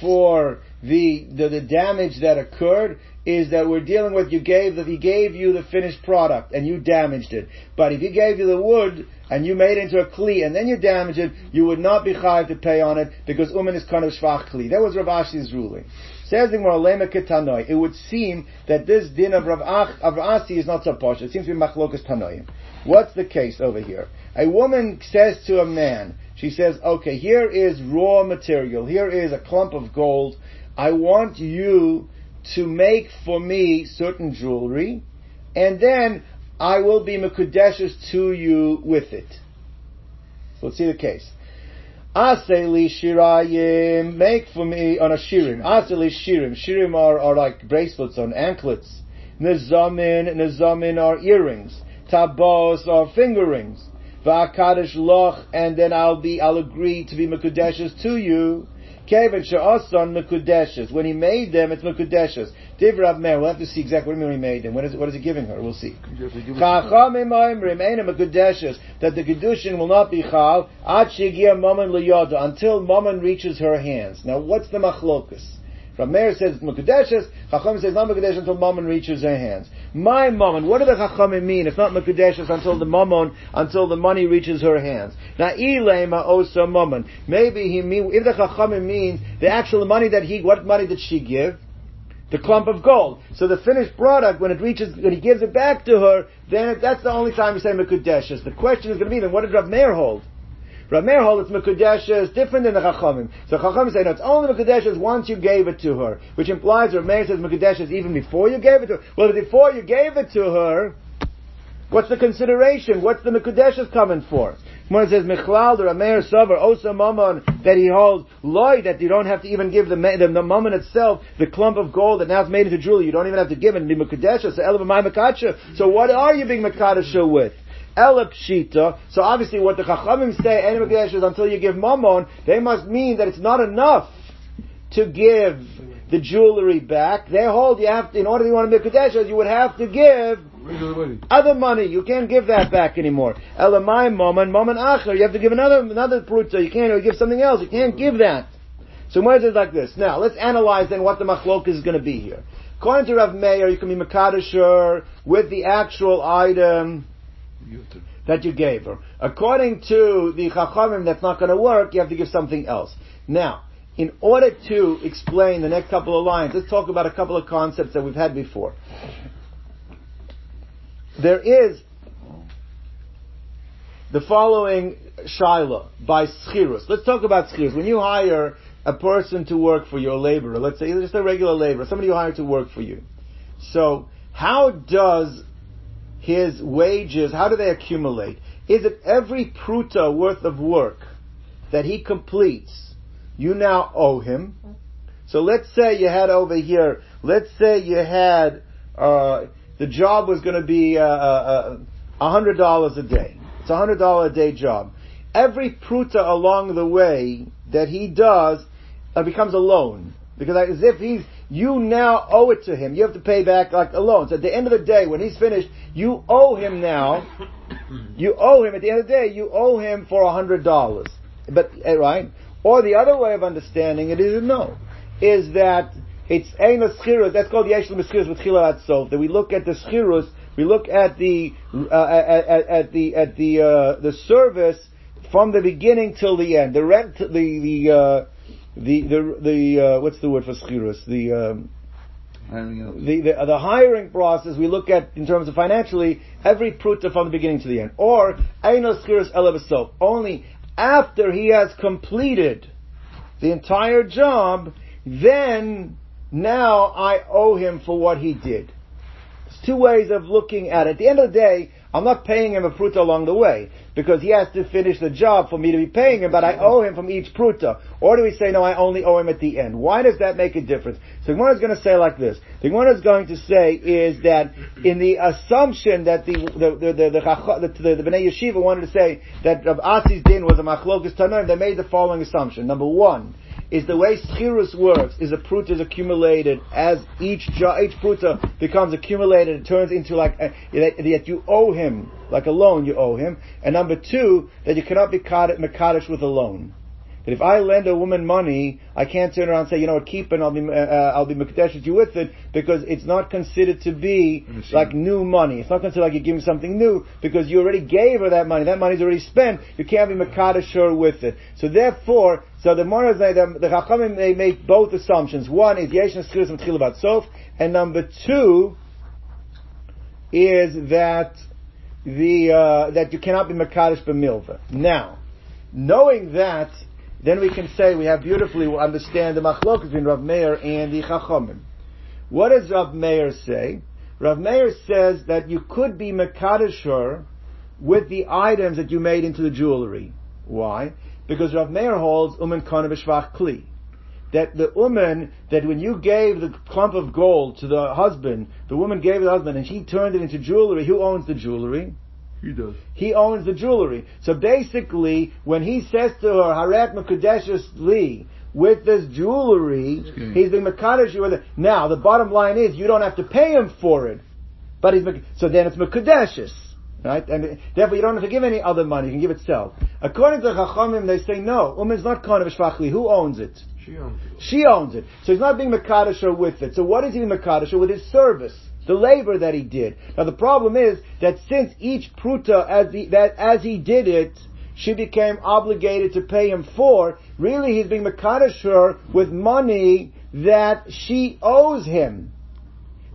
for the, the, the damage that occurred is that we're dealing with you gave that he gave you the finished product and you damaged it. But if he gave you the wood and you made it into a kli and then you damaged it, you would not be chayav to pay on it because uman is kind of shvach kli. That was Rav Ashi's ruling. Says the Gemara, It would seem that this din of Rav, Ach, of Asi is not so posh. It seems to be machlokas tanoim. What's the case over here? A woman says to a man, she says, okay, here is raw material. Here is a clump of gold. I want you to make for me certain jewelry, and then I will be Mekudeshes to you with it. So let's see the case. Aseli shirayim, make for me on a shirim. Aseli shirim. Shirim are, are like bracelets on anklets. Nizamin, nizamin are earrings. Tabos are finger rings. Va'akadosh loch, and then I'll be, I'll agree to be Mekudeshes to you. Kevin she'ason mekudeshes. When he made them, it's mekudeshes. Div Rav Meir. We'll have to see exactly what he made them. What is, what is he giving her? We'll see. Chachamim oimrim ena mekudeshes. That the kedushin will not be chal ad shegia mammon liyoda until mammon reaches her hands. Now, what's the machlokus? Rav Meir says it's Mekudeshes, Chacham says not Mekudeshes until Mammon reaches her hands. My Mammon, what do the Chachamim mean? It's not Mekudeshes until the Mammon, until the money reaches her hands. Now, Ilema Osa Mammon. Maybe he mean, if the Chachamim means the actual money that he, what money did she give? The clump of gold. So the finished product, when it reaches, when he gives it back to her, then that's the only time you say Mekudeshes. The question is going to be, then what did Rav Meir hold? Rav Meir holds it's is different than the Chachamim. So Chachamim say, no, it's only Mekudeshes once you gave it to her, which implies Rav Meir says Mekudeshes even before you gave it to her. Well, before you gave it to her, what's the consideration? What's the Mekudeshes coming for? When says Michlal, the Rameir Savar, Osa Mammon, that he holds loy, that you don't have to even give the, the, the Mammon itself, the clump of gold that now is made into jewelry, you don't even have to give it, and be Mekudeshes, so Elavamai So what are you being Mekadesha with? Elapshita. So obviously what the Chachamim say, is until you give Mammon, they must mean that it's not enough to give the jewelry back. They hold you have to, in order to want to be Kadeshas, you would have to give other money. You can't give that back anymore. Elamai Mammon, Mammon Acher. You have to give another, another Pruta. You can't, give something else. You can't give that. So where is like this? Now, let's analyze then what the machlok is going to be here. According to Rav Meir, you can be Makadasher with the actual item that you gave her. According to the Chachamim, that's not going to work. You have to give something else. Now, in order to explain the next couple of lines, let's talk about a couple of concepts that we've had before. There is the following Shiloh by Schirus. Let's talk about Schirus. When you hire a person to work for your laborer, let's say just a regular laborer, somebody you hire to work for you. So, how does his wages, how do they accumulate? Is it every pruta worth of work that he completes, you now owe him? So let's say you had over here, let's say you had, uh, the job was going to be uh, uh, a hundred dollars a day. It's a hundred dollar a day job. Every pruta along the way that he does uh, becomes a loan because as if he's you now owe it to him. You have to pay back like a loan. So at the end of the day, when he's finished, you owe him now. You owe him at the end of the day. You owe him for a hundred dollars. But eh, right? Or the other way of understanding it is no, is that it's ein schirus. That's called yesh l'meschirus with chilat sof. That we look at the schirus. We look at the uh, at, at, the at the uh, the service from the beginning till the end. The rent, the the uh, the the the uh, what's the word for schirus? The um, the, the, the hiring process we look at in terms of financially every pruta from the beginning to the end, or einos schirus elevasov. Only after he has completed the entire job, then now I owe him for what he did. There's two ways of looking at it. At the end of the day, I'm not paying him a pruta along the way because he has to finish the job for me to be paying him, but I owe him from each pruta. Or do we say, no, I only owe him at the end? Why does that make a difference? So Gemara is going to say like this. The Gemara is going to say is that in the assumption that the the the the, the, the, the Bnei Yeshiva wanted to say that Rav Asi's din was a machlokas tanoim, they made the following assumption. Number one, is the way schirus works is a pruta is accumulated as each each pruta becomes accumulated it turns into like a, that, you owe him like a loan you owe him. And number two that you cannot be mekadosh with a loan that if I lend a woman money, I can't turn around and say, you know what, keep it, I'll be, uh, uh I'll be Mekadesh you with it, because it's not considered to be like new money. It's not considered like you're giving something new, because you already gave her that money. That money's already spent. You can't be Mekadesh her with it. So therefore, so the Moras, the, the Chachamim, they make both assumptions. One is Yesh Neskiris Matchil Sof, and number two is that the, uh, that you cannot be Mekadesh B'milva. Now, knowing that, then we can say we have beautifully understand the machlok between Rav Meir and the Chachamim. What does Rav Meir say? Rav Meir says that you could be Mekadesher with the items that you made into the jewelry. Why? Because Rav Meir holds Umen Kana Kli. That the woman, that when you gave the clump of gold to the husband, the woman gave the husband and she turned it into jewelry, who owns the jewelry? He does. He owns the jewelry. So basically, when he says to her, Harat Mekadeshus Li, with this jewelry, okay. he's being Mekadesh with it. Now, the bottom line is, you don't have to pay him for it. But he's, so then it's Mekadeshus. Right? And therefore you don't have to give any other money, you can give it self. According to Chachamim, they say no, Umm not Kana V'Shvachli. Who owns it? She owns it. She owns it. So he's not being Makadasher with it. So what is he being with his service? The labor that he did. Now the problem is that since each pruta, as the, that as he did it, she became obligated to pay him for, really he's being Makadasher with money that she owes him.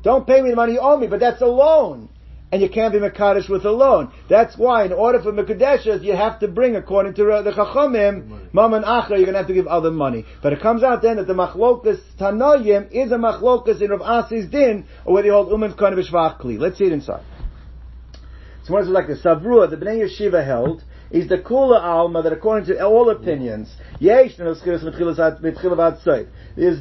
Don't pay me the money you owe me, but that's a loan and you can't be Mekadesh with a loan. That's why, in order for Mekadeshes, you have to bring, according to the Chachamim, Mam and Acher, you're going to have to give other money. But it comes out then that the Machlokas Tanoyim is a Machlokas in Rav Asi's Din, or whether you hold Umen Kohen V'Shvach Let's see it inside. So what is it like the Savrua, the Bnei Yeshiva held, is the Kula Alma that according to all opinions, Yesh, is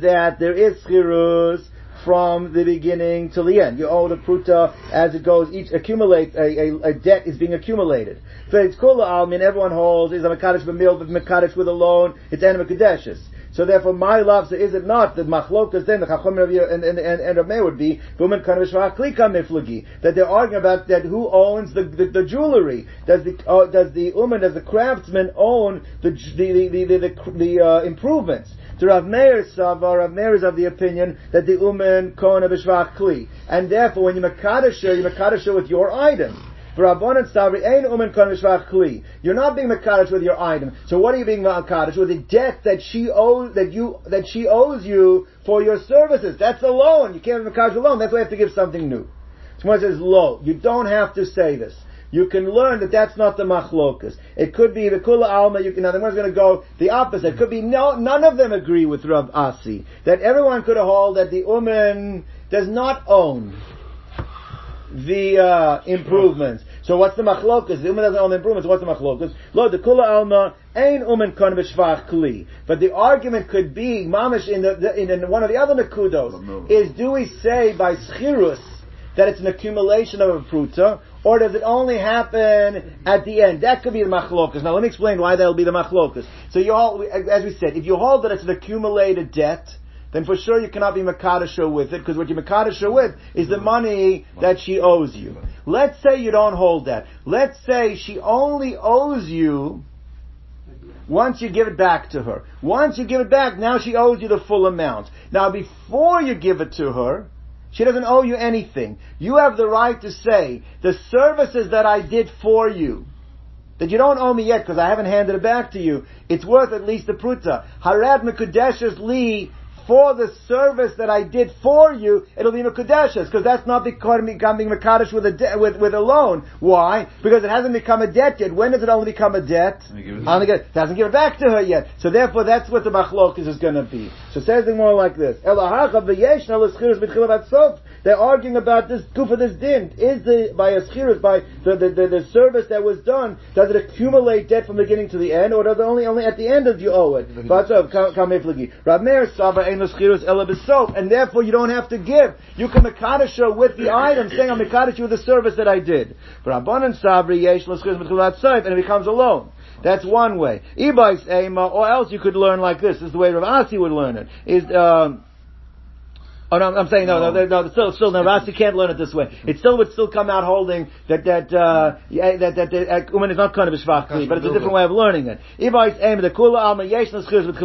that there is Chirus, from the beginning till the end. You owe the pruta as it goes, each accumulates, a, a, a debt is being accumulated. So it's kula almin, everyone holds, is a mekadesh b'mil, but mekadesh with a loan, it's anima kadeshes. So therefore, my love, so is it not that machlokas then the chacham and and and, and Rabbi would be that they're arguing about that who owns the the, the jewelry? Does the uh, does the woman does the craftsman own the the the the, the, the uh, improvements? So Rav Meir Sava, Rav Meir is of the opinion that the Umen Kona B'Shvach Kli. And therefore, when you Makadasha, you Makadasha with your item. For Rabbanan Stavri, Ein Umen Kohen B'Shvach Kli. You're not being Makadash with your item. So what are you being Makadash with? The debt that she owes, that you, that she owes you for your services. That's a loan. You can't be Makadash alone. That's why you have to give something new. Someone says, "Lo, You don't have to say this you can learn that that's not the machlokas. It could be the kula alma. You can. Now the one's going to go the opposite. It could be no. None of them agree with Rav Asi that everyone could hold that the uman does not own the uh, improvements. So what's the machlokas? The uman doesn't own the improvements. What's the machlokas? Lo the kula alma ain uman kon b'shvach kli. But the argument could be mamish in the, the in one of the other nakudos is do we say by schirus that it's an accumulation of a pruta, or does it only happen at the end? That could be the machlokas. Now let me explain why that'll be the machlokas. So you all, as we said, if you hold that it's an accumulated debt, then for sure you cannot be Makadasha with it, because what you're Makadasha with is the money that she owes you. Let's say you don't hold that. Let's say she only owes you once you give it back to her. Once you give it back, now she owes you the full amount. Now before you give it to her, she doesn't owe you anything. You have the right to say, the services that I did for you, that you don't owe me yet because I haven't handed it back to you, it's worth at least a pruta. Harad mekudeshes li for the service that I did for you, it'll be Mekudeshes, because that's not becoming, becoming Mekadesh with a, de- with, with a loan. Why? Because it hasn't become a debt yet. When does it only become a debt? Only get, it hasn't given it back to her yet. So therefore, that's what the machlokis is going to be. So it says it more like this. They're arguing about this goof of this din. Is the, by a schirus, by the, the, the, the, service that was done, does it accumulate debt from beginning to the end, or does it only, only at the end of you owe it? Meir Saba and therefore you don't have to give. You can Makadasha with the item, saying I'm Makadasha with the service that I did. Rabbanan Sabri Yesh and it becomes a loan. That's one way. Ibais Ema, or else you could learn like this. This is the way Rav Asi would learn it. Is, um, Oh no, I'm saying no, no, no, no still, still, no, Rasi can't learn it this way. It still would still come out holding that, that, uh, yeah, that, that, that, uh, is not kind of a but it's a different way of learning it. Ibais aim the kula alma yesh with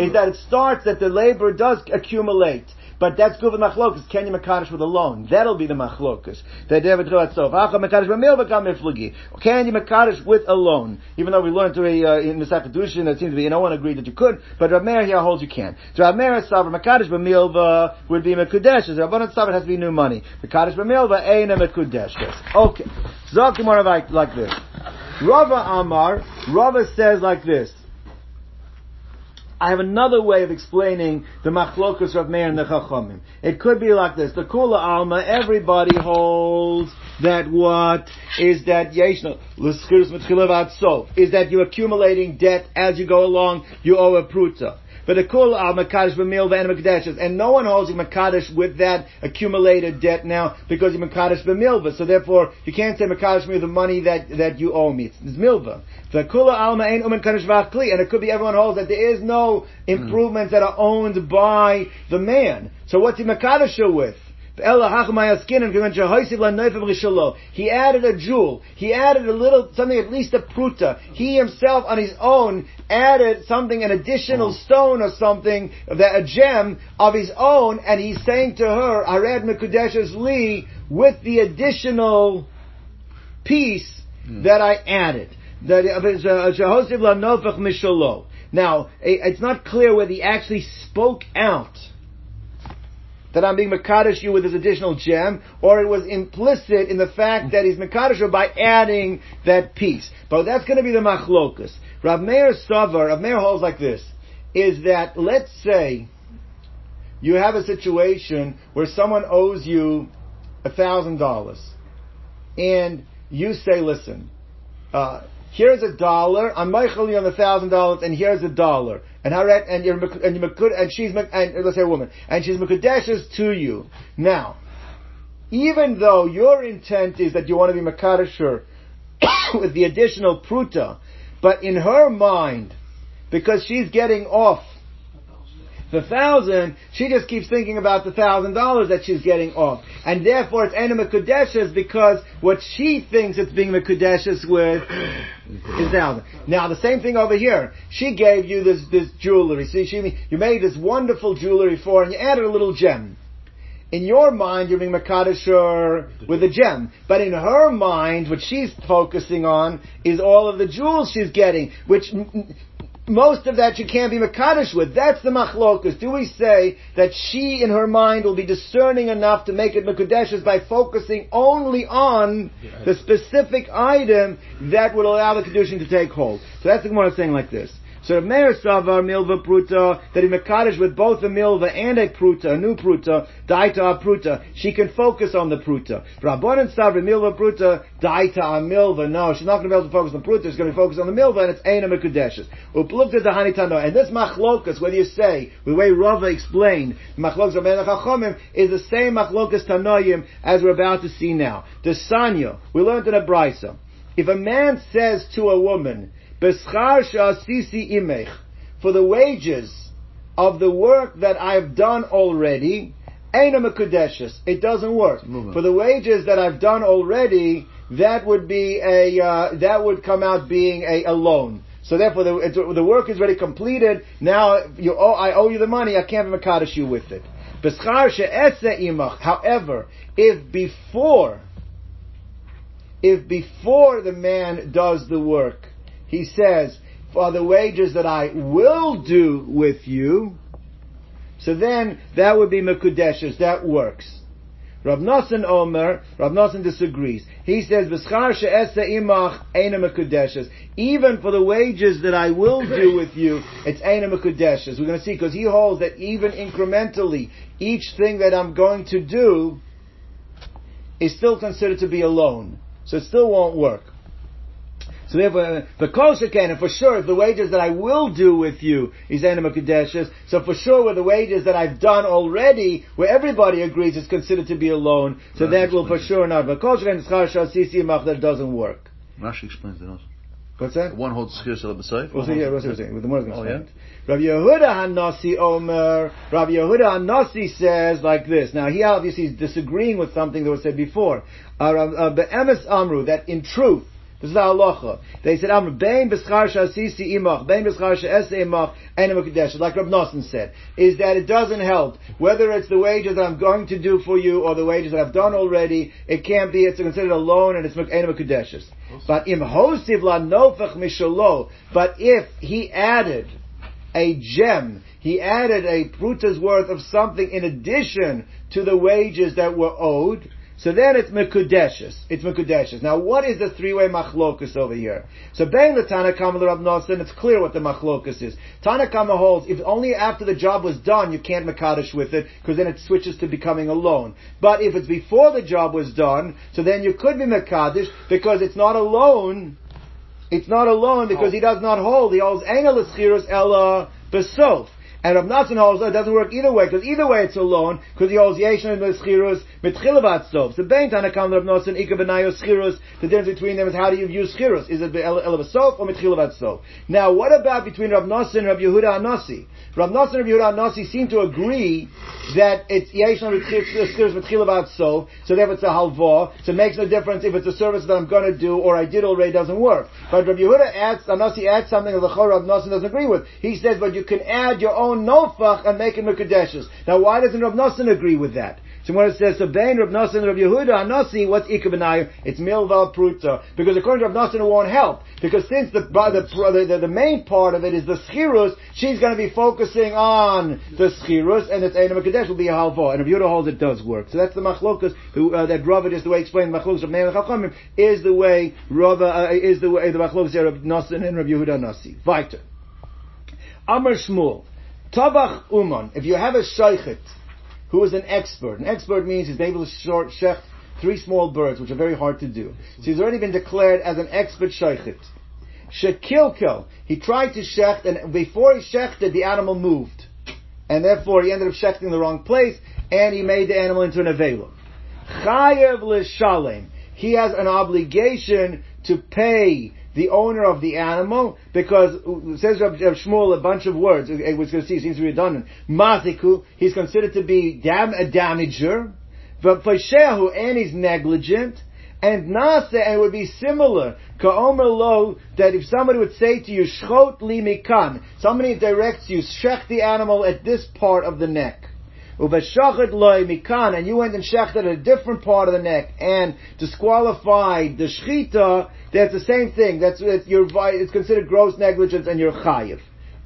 Is that it starts that the labor does accumulate. But that's good with machlokas. Can you makadosh with a loan? That'll be the machlokas. That David Tzilatzof. Acha makadosh b'mil v'kam miflagi. Can you makadosh with a loan? Even though we learned to a, uh, in that seems to be, no one agreed that you could, but Rav Meir here holds you can. So Rav Meir Savar makadosh b'milva would be mekudesh. Rav Banan Savar has to be new money. Makadosh b'milva ain't a mekudesh. Okay. Zok like, like this. Rava Amar, Rava says like this. I have another way of explaining the machlokus of Meir and the Chachamim. It could be like this: the Kula Alma, everybody holds that what is that Yeshna is that you're accumulating debt as you go along. You owe a pruta. But the kul al makadosh b'mil v'en and no one holds a makadosh with that accumulated debt now because you makadosh b'milva. So therefore, you can't say makadosh me the money that that you owe me. It's, it's milva. The kula alma ein umen kadosh v'achli, and it could be everyone holds that there is no improvements that are owned by the man. So what's he makadosh with? He added a jewel. He added a little, something at least a pruta. He himself on his own added something, an additional stone or something, that a gem of his own, and he's saying to her, Ared Mekudeshes Li, with the additional piece hmm. that I added. That uh, Now, it's not clear whether he actually spoke out that I'm being Makadish you with this additional gem, or it was implicit in the fact that he's Makadish by adding that piece. But that's going to be the machlokus. Rav Meir Savar, Rav Meir holds like this, is that, let's say, you have a situation where someone owes you a thousand dollars, and you say, listen, uh, here's a dollar, I'm Michael on the thousand dollars, and here's a dollar. And Haret, and you're, and you're, and she's, and let's say a woman, and she's Mekudeshes to you. Now, even though your intent is that you want to be Makadasher with the additional pruta, but in her mind, because she's getting off the thousand, she just keeps thinking about the thousand dollars that she's getting off. And therefore it's Ena Mekudeshes because what she thinks it's being Mekudeshes with is thousand. Now the same thing over here. She gave you this, this jewelry. See, she, you made this wonderful jewelry for her and you added a little gem. In your mind, you're being Makadashur with a gem. But in her mind, what she's focusing on is all of the jewels she's getting, which most of that you can't be Makadish with. That's the machlokas. Do we say that she in her mind will be discerning enough to make it Makadeshes by focusing only on the specific item that would allow the Kedushin to take hold? So that's the Gemara saying like this. So Meir Savar Milva Pruta, that he Mekadesh with both a Milva and a Pruta, a new Pruta, Daita a Pruta, she can focus on the Pruta. Rabbanan Savar Milva Pruta, Daita Milva, no, she's not going to be able to focus on the Pruta, she's going to be focused on the Milva, and it's Eina Mekudeshes. Uplukta the Hanitano, and this Machlokas, whether you say, the way Rava explained, Machlokas Rabbeinu Chachomim, is the same Machlokas Tanoyim as we're about to see now. The Sanya, we learned in a Brisa. If a man says to a woman, Beschar sha'asisi imech. For the wages of the work that I've done already, Aina Mekudeshes. It doesn't work. For the wages that I've done already, that would be a, uh, that would come out being a, a loan. So therefore, the, it's, the work is already completed. Now you owe, I owe you the money. I can't makadosh you with it. B'schar she'etze imach. However, if before, if before the man does the work, he says, for the wages that I will do with you, so then that would be mekudeshes. That works. Rav Nosson Omer, Rav Nosson disagrees. He says, "V'schar she'esa imach eina mekudeshes." Even for the wages that I will do with you, it's eina mekudeshes. We're going to see because he holds that even incrementally, each thing that I'm going to do is still considered to be a loan, so it still won't work. So therefore, the kosher can, and for sure, the wages that I will do with you is anima kadeshes, so for sure, with the wages that I've done already, where everybody agrees it's considered to be a loan, so Rashi that will for sure not. But kosher can, schar shal sisi that doesn't work. Rashi explains it also. What's that? One holds skir sel b'seif. We'll see, yeah, we'll see saying. The more Oh, yeah? Rabbi Yehuda Hanasi Omer, Rabbi Yehuda Hanasi says like this. Now he obviously is disagreeing with something that was said before. Uh, Rav- uh, Be'emes Amru, that in truth, this is the halacha. They said, Amr, bein b'schar shasisi imach, bein b'schar she'ese imach, enim ha'kadesh, like Rav Nosson said, is that it doesn't help. Whether it's the wages that I'm going to do for you or the wages that I've done already, it can't be, it's considered a loan and it's enim ha'kadeshes. But im hosiv la nofach mishalo, but if he added a gem, he added a pruta's worth of something in addition to the wages that were owed, so then it's Mekudeshes. It's Mekudeshes. Now what is the three-way machlokus over here? So Bein the Tanakama the Rab Nosson, it's clear what the machlokus is. Tanakama holds, if only after the job was done you can't Mekadesh with it, because then it switches to becoming a loan. But if it's before the job was done, so then you could be Mekadesh, because it's not a loan, it's not a loan because oh. he does not hold. He holds Eina L'Schirus Ella Besof. And Rav Natsan holds that it doesn't work either way, because either way it's a loan, because he holds Yeshan and L'Schirus Mitchilavat Sof. So Bein Tanakam Rav Natsan Ika Benayo Schirus, the difference between them is how do you view Schirus? Is it Ella Besof or Mitchilavat Sof? Now what about between Rav Natsan and Rav Yehuda Anasi? Rav Natsan and Yehuda Anasi seem to agree that it's Schirus Mitchilavat Sof, so therefore it's a halva, so it makes no difference if it's a service that I'm to do or I did already doesn't work. But Rav Yehuda adds, Anasi adds something that the Rav Nassim doesn't agree with. He says, but you can add your own nofach and make it Mekadeshes. Now why doesn't Rav Nassim agree with that? When it says, so Bain, Rav and Rav Yehuda, Anasi, what's Ikabanayim? It's Milval Pruta. Because according to Rav Nassim, it won't help. Because since the, the, the, the main part of it is the Schirus, she's going to be focusing on the Schirus, and it's Einam Kadesh will be a halva. And Rav Yehuda holds it does work. So that's the machlokas, uh, that Rava is the way explained, machlokas of Meir Chachamim, is the way Rava, uh, is the way, the machlokas of Rav and Rav Yehuda Nasi. Weiter. Amr Shmuel. Tabach Uman. If you have a shaychet, who is an expert, an expert means he's able to short three small birds, which are very hard to do. So he's already been declared as an expert shaychet. Shekilkel. He tried to shecht, and before he shechted, the animal moved. And therefore he ended up shechting the wrong place, and he made the animal into an avela. Chayev l'shalem. He has an obligation to pay the owner of the animal, because it says Rab, Rab Shmuel a bunch of words, which going to see seems redundant. Maziku, he's considered to be dam, a damager, V'pashehu, and he's negligent, and Nase, and it would be similar, Ka'omer lo, that if somebody would say to you, Shchot li mikan, somebody directs you, shech the animal at this part of the neck. Uveshachet loy mikan, and you went and shechted at a different part of the neck, and disqualified the shchita, that's the same thing. That's it's, you're, it's considered gross negligence, and you're chayiv.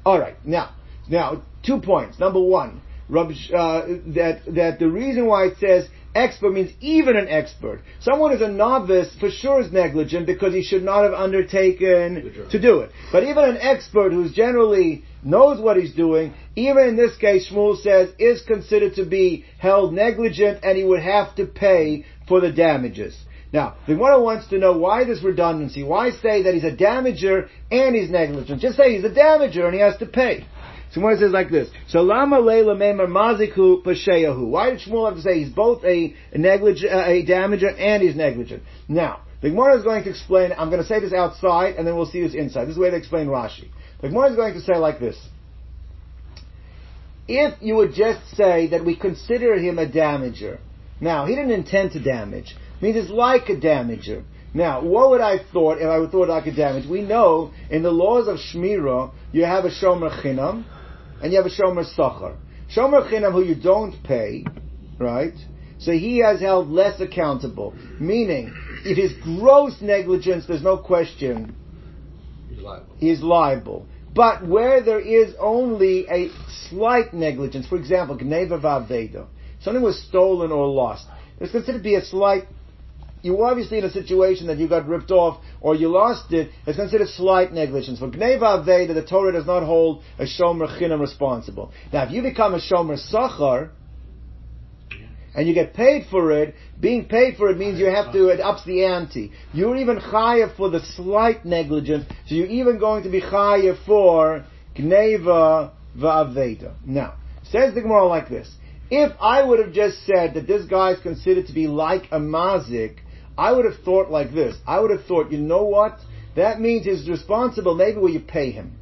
All right, now, now two points. Number one, uh, that that the reason why it says expert means even an expert. Someone who's a novice for sure is negligent because he should not have undertaken to do it. But even an expert who's generally knows what he's doing, even in this case, Shmuel says, is considered to be held negligent and he would have to pay for the damages. Now, the Gemara wants to know why this redundancy. Why say that he's a damager and he's negligent? Just say he's a damager and he has to pay. So Gemara says like this. So lama leila memar maziku pasheyahu. Why did Shmuel have to say he's both a, negligent, uh, a damager and he's negligent? Now, the Gemara is going to explain, I'm going to say this outside and then we'll see this inside. This is the way they explain Rashi. The Gemara is going to say like this. if you would just say that we consider him a damager, now he didn't intend to damage, means it's like a damager. Now, what would I thought if I would thought I could damage? We know in the laws of Shmira, you have a Shomer Chinam, and you have a Shomer Sachar. Shomer Chinam who you don't pay, right? So he has held less accountable. Meaning, if his gross negligence, there's no question, He's liable. he is liable. But where there is only a slight negligence, for example, Gneva Vaveda, something was stolen or lost, it's considered to be a slight you were obviously in a situation that you got ripped off or you lost it, it's considered slight negligence. For Gneva Aveda, the Torah does not hold a Shomer Chinam responsible. Now, if you become a Shomer Sachar, and you get paid for it, being paid for it means you have to, it ups the ante. You're even chayav for the slight negligence, so you're even going to be chayav for Gneva Va'aveda. Now, says the Gemara like this. If I would have just said that this guy is considered to be like a mazik, I would have thought like this. I would have thought, you know what? That means he's responsible maybe where you pay him.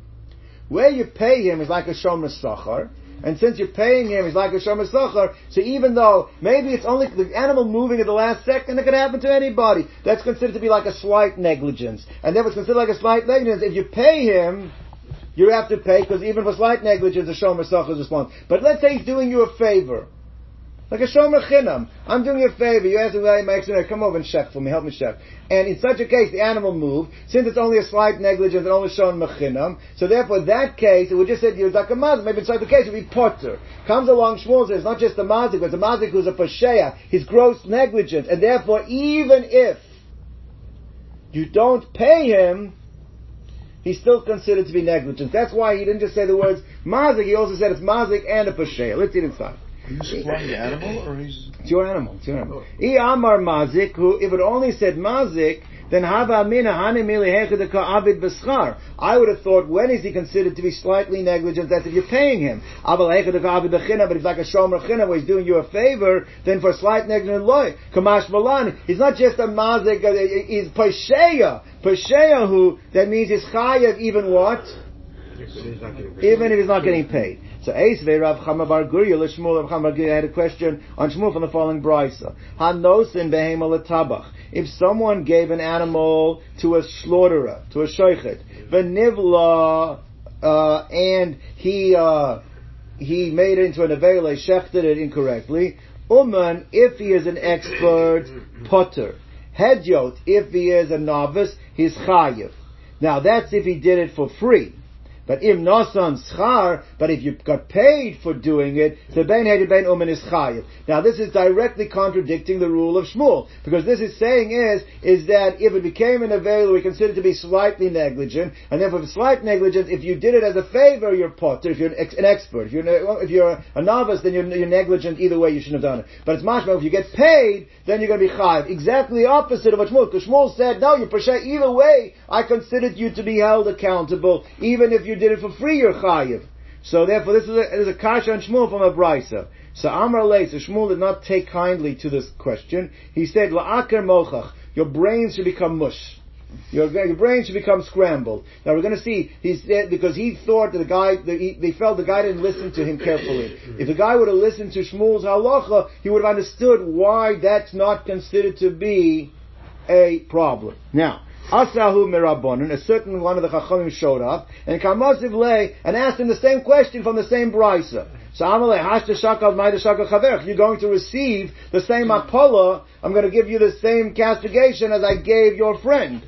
Where you pay him is like a shomer sachar, and since you're paying him, he's like a shomer sachar. So even though maybe it's only the animal moving at the last second, it could happen to anybody. That's considered to be like a slight negligence, and therefore it's considered like a slight negligence. If you pay him, you have to pay because even for slight negligence, a shomer sachar is responsible. But let's say he's doing you a favor. Like a shomer chinam. I'm doing you a favor. You ask me, my accident, come over and chef for me, help me chef. And in such a case, the animal moved. Since it's only a slight negligence and only shown machinam, so therefore that case, it would just say you're like a mazik. Maybe inside the case it would be potter. Comes along Shmuel says, it's not just a mazik, but a mazik who's a pasheya. His gross negligence. And therefore, even if you don't pay him, he's still considered to be negligent. That's why he didn't just say the words mazik, he also said it's mazik and a pasheya. Let's it inside. You supplying the animal, or he's? It's your animal. It's your animal. I mazik, who if it only said mazik, then hava amina hani abid b'schar. I would have thought, when is he considered to be slightly negligent? That's if you're paying him. Abid b'china, but he's like a shomer china where he's doing you a favor, then for slight negligence loy. Kamash malan, he's not just a mazik, uh, he's pasheya. Pasheya who, that means he's chayav even what? Even if he's not getting paid. So Eisve Rav Chama Bar Guria Lishmul Rav Chama Bar Guria had a question on Shmuel from the following brisa. Hanosin behema letabach. If someone gave an animal to a slaughterer, to a shoichet, v'nivla, uh, and he, uh, he made it into an avele, shechted it incorrectly, uman, if he is an expert, potter. Hedyot, if he is a novice, he's chayiv. Now that's if he did it for free. But im nosan schar, but if you got paid for doing it, ben ben umen is chayiv. Now this is directly contradicting the rule of Shmuel, because this is saying is, is that if it became an avail, we consider to be slightly negligent, and therefore slight negligence, if you did it as a favor, you're potter, if you're an, ex, an expert. If you're, if you're a novice, then you're, you're, negligent either way, you shouldn't have done it. But it's mashma, if you get paid, then you're going to be chayiv. Exactly opposite of what Shmuel, because Shmuel said, no, you peshay, either way, I considered you to be held accountable, even if you did it for free, you're chayiv. So therefore, this is a, this is a kasha on Shmuel from a brisa. So Amar Lei, so Shmuel did not take kindly to this question. He said, La'akar mochach, your brain should become mush. Your, your brain should become scrambled. Now we're going to see, he said, because he thought that the guy, the, he, they felt the guy didn't listen to him carefully. If the guy would have listened to Shmuel's halacha, he would have understood why that's not considered to be a problem. Now, Asahu mirabonin, a certain one of the Chachamim showed up, and Kamasiv lay and asked him the same question from the same brisa. So Amalei, Hashta Shakal Maida Shakal Chaverch, you're going to receive the same Apollo, I'm going to give you the same castigation as I gave your friend.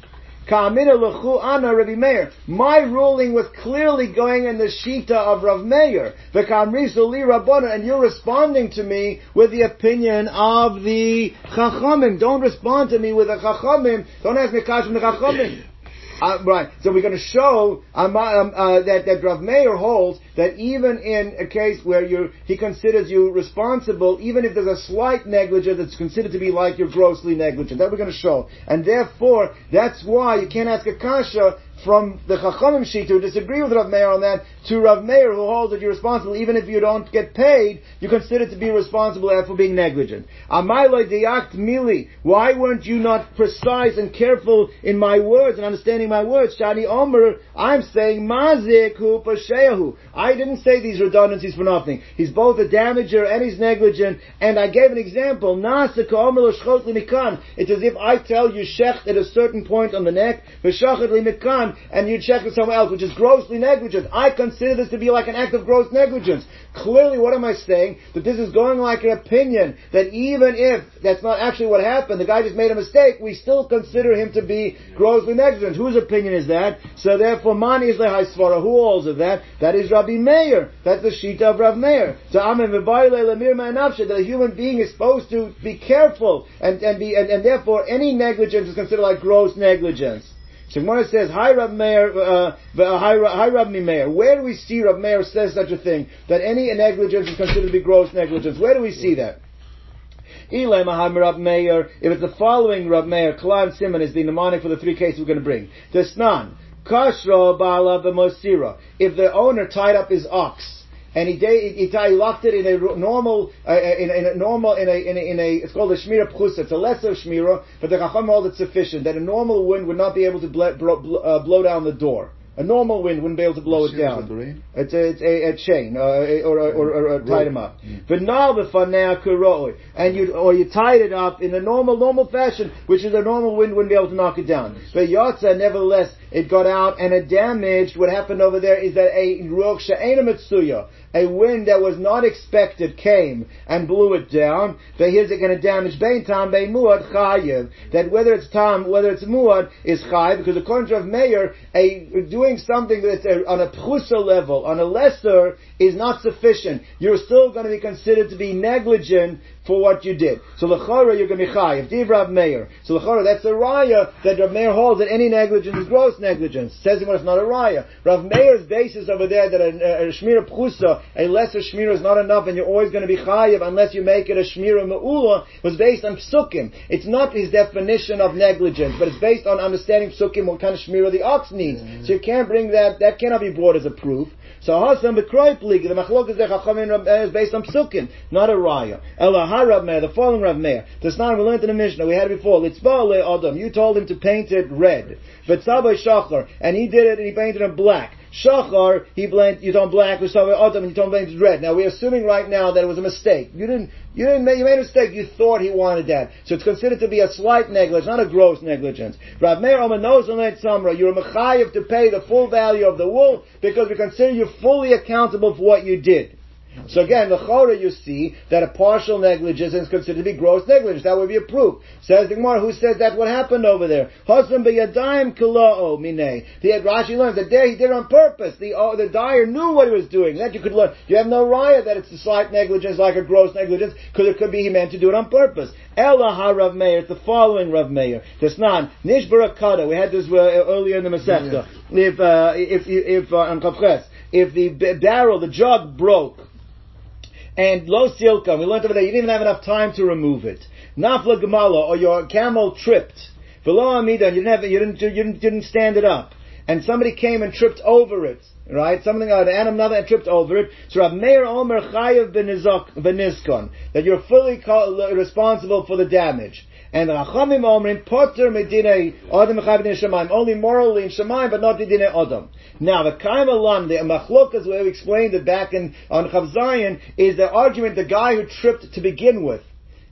My ruling was clearly going in the shita of Rav Meir. And you're responding to me with the opinion of the Chachamim. Don't respond to me with the Chachamim. Don't ask me kash from the Chachamim. Uh, right. So we're going to show um, um, uh, that that Rav Meir holds that even in a case where you he considers you responsible, even if there's a slight negligence, that's considered to be like you're grossly negligent. That we're going to show, and therefore that's why you can't ask a kasha from the Chachamim Shita who disagree with Rav Meir on that to Rav Meir who holds that you're responsible even if you don't get paid, you're considered to be responsible uh, for being negligent. Amayloi deyakt mili. Why weren't you not precise and careful in my words and understanding my words? Shani Omer, I'm saying mazik hu pashehu. I didn't say these redundancies for nothing. He's both a damager and he's negligent. And I gave an example. Nasika Omer l'shchot It's as if I tell you shecht at a certain point on the neck, v'shachet limikan, and you check it somewhere else, which is grossly negligent. I consider this to be like an act of gross negligence. Clearly, what am I saying? That this is going like an opinion that even if that's not actually what happened, the guy just made a mistake, we still consider him to be grossly negligent. Whose opinion is that? So therefore, man is svara. Who holds of that? That is Rabbi Meir. That's the shita of Rav Meir. So amen that a human being is supposed to be careful and, and be and, and therefore any negligence is considered like gross negligence. So Gemara says, "Hi Rab Meir, uh, hi Rab Meir." Where do we see Rab Meir says such a thing that any negligence is considered to be gross negligence? Where do we see that? Rab Meir. If it's the following Rab Meir, Kalan Simon is the mnemonic for the three cases we're going to bring. Desnan, Kashra Bala Mosira. If the owner tied up his ox and he, he, he locked it in a normal, uh, in, in, a normal, in a, in a, in a, it's called a shmira pchusa. It's a lesser shmira, but the chacham held it sufficient that a normal wind would not be able to blow, blow, uh, blow down the door. A normal wind wouldn't be able to blow it down. It's a, it's a, a chain, uh, or, or, or, or tied him up. But now and you or you tied it up in a normal normal fashion, which is a normal wind wouldn't be able to knock it down. But yotza, nevertheless, it got out and it damaged. What happened over there is that a ruach she'ena mitsuya, a wind that was not expected came and blew it down, that here's it going to damage Bein Tam, Bein Muad, Chayiv. That whether it's Tam, whether it's Muad, is Chayiv, because according to Rav Meir, a, doing something that's a, uh, on a Pchusa level, on a lesser, is not sufficient. You're still going to be considered to be negligent for what you did. So Lechora, you're going to be Chayiv. Div Rav Meir. So Lechora, that's a Raya that Rav Meir holds that any negligence is gross negligence. Says him when it's not a Raya. Rav Meir's basis over there that a, a, a Shmira Pchusa, a lesser shmira is not enough, and you're always going to be chayiv unless you make it a shmira me'ula, was based on psukim. It's not his definition of negligence, but it's based on understanding psukim, what kind of shmira the ox needs. Mm-hmm. So you can't bring that, that cannot be brought as a proof. So Hasam b'kroiplig, the machlok is chachamim is based on psukim, not a raya. Ela Rav Meir, the following Rav Meir. The snan we learned in the Mishnah, we had it before. Litzba le adam, you told him to paint it red. But Sabay Shachar, and he did it and he painted it black. Shachar, he blamed, you told black, Sabay Adam, you told blamed red. Now we're assuming right now that it was a mistake. You didn't, you didn't make, you made a mistake, you thought he wanted that. So it's considered to be a slight negligence, not a gross negligence. Rav Meir Omer knows Samra, you're a mechayiv to pay the full value of the wool because we consider you fully accountable for what you did. So again, the chora you see that a partial negligence is considered to be gross negligence. That would be a proof. Says the Gemara, who says that what happened over there? Husband beyadayim kilao mine. The Rashi learns that there he did it on purpose. The oh, the dyer knew what he was doing. That you could learn. You have no raya that it's a slight negligence like a gross negligence because it could be he meant to do it on purpose. Ella ha Rav Meir. It's the following Rav Meir. Desnan nishbarakada. We had this uh, earlier in the Masechta. Yeah. If uh, if if uh, on if the barrel, the jug broke and lo silka, we learned over there, you didn't even have enough time to remove it. Nafla gemala, or your camel tripped. Velo amida, you didn't have, you didn't, you didn't, didn't stand it up. And somebody came and tripped over it, right? Something, uh, an animal, another, and tripped over it. So Rav Meir Omer Chayev benizkon, that you're fully responsible for the damage. And the Chachamim Omrim Potter Medine Adam Mechav Shemaim, only morally in Shemaim, but not Medine Adam. Now the Kaim Alam, the Machlokas, where we explained it back in on Chav Zion, is the argument the guy who tripped to begin with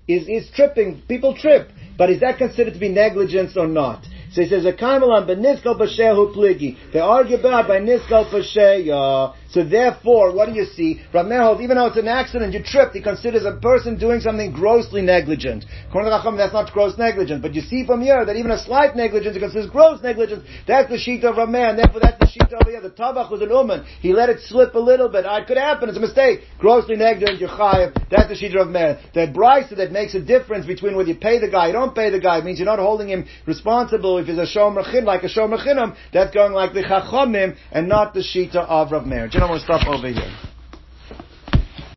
is is tripping. People trip, but is that considered to be negligence or not? So he says, a kaimalan beniskal pashehu pligi. They argue about by niskal pasheya. So therefore, what do you see? Rav Meir even though it's an accident, you tripped, he considers a person doing something grossly negligent. That's not gross negligence. But you see from here that even a slight negligence, he considers gross negligence. That's the sheet of Rav and therefore that's the sheet over here. The tabach was an uman. He let it slip a little bit. Ah, it could happen, it's a mistake. Grossly negligent, you're chayiv. That's the sheet of Rav Meir. Brisa that makes a difference between whether you pay the guy, you don't pay the guy, it means you're not holding him responsible if he's a shomer chin, like a shomer that's going like the chachamim, and not the shita of Rav Meir. We'll stop over here.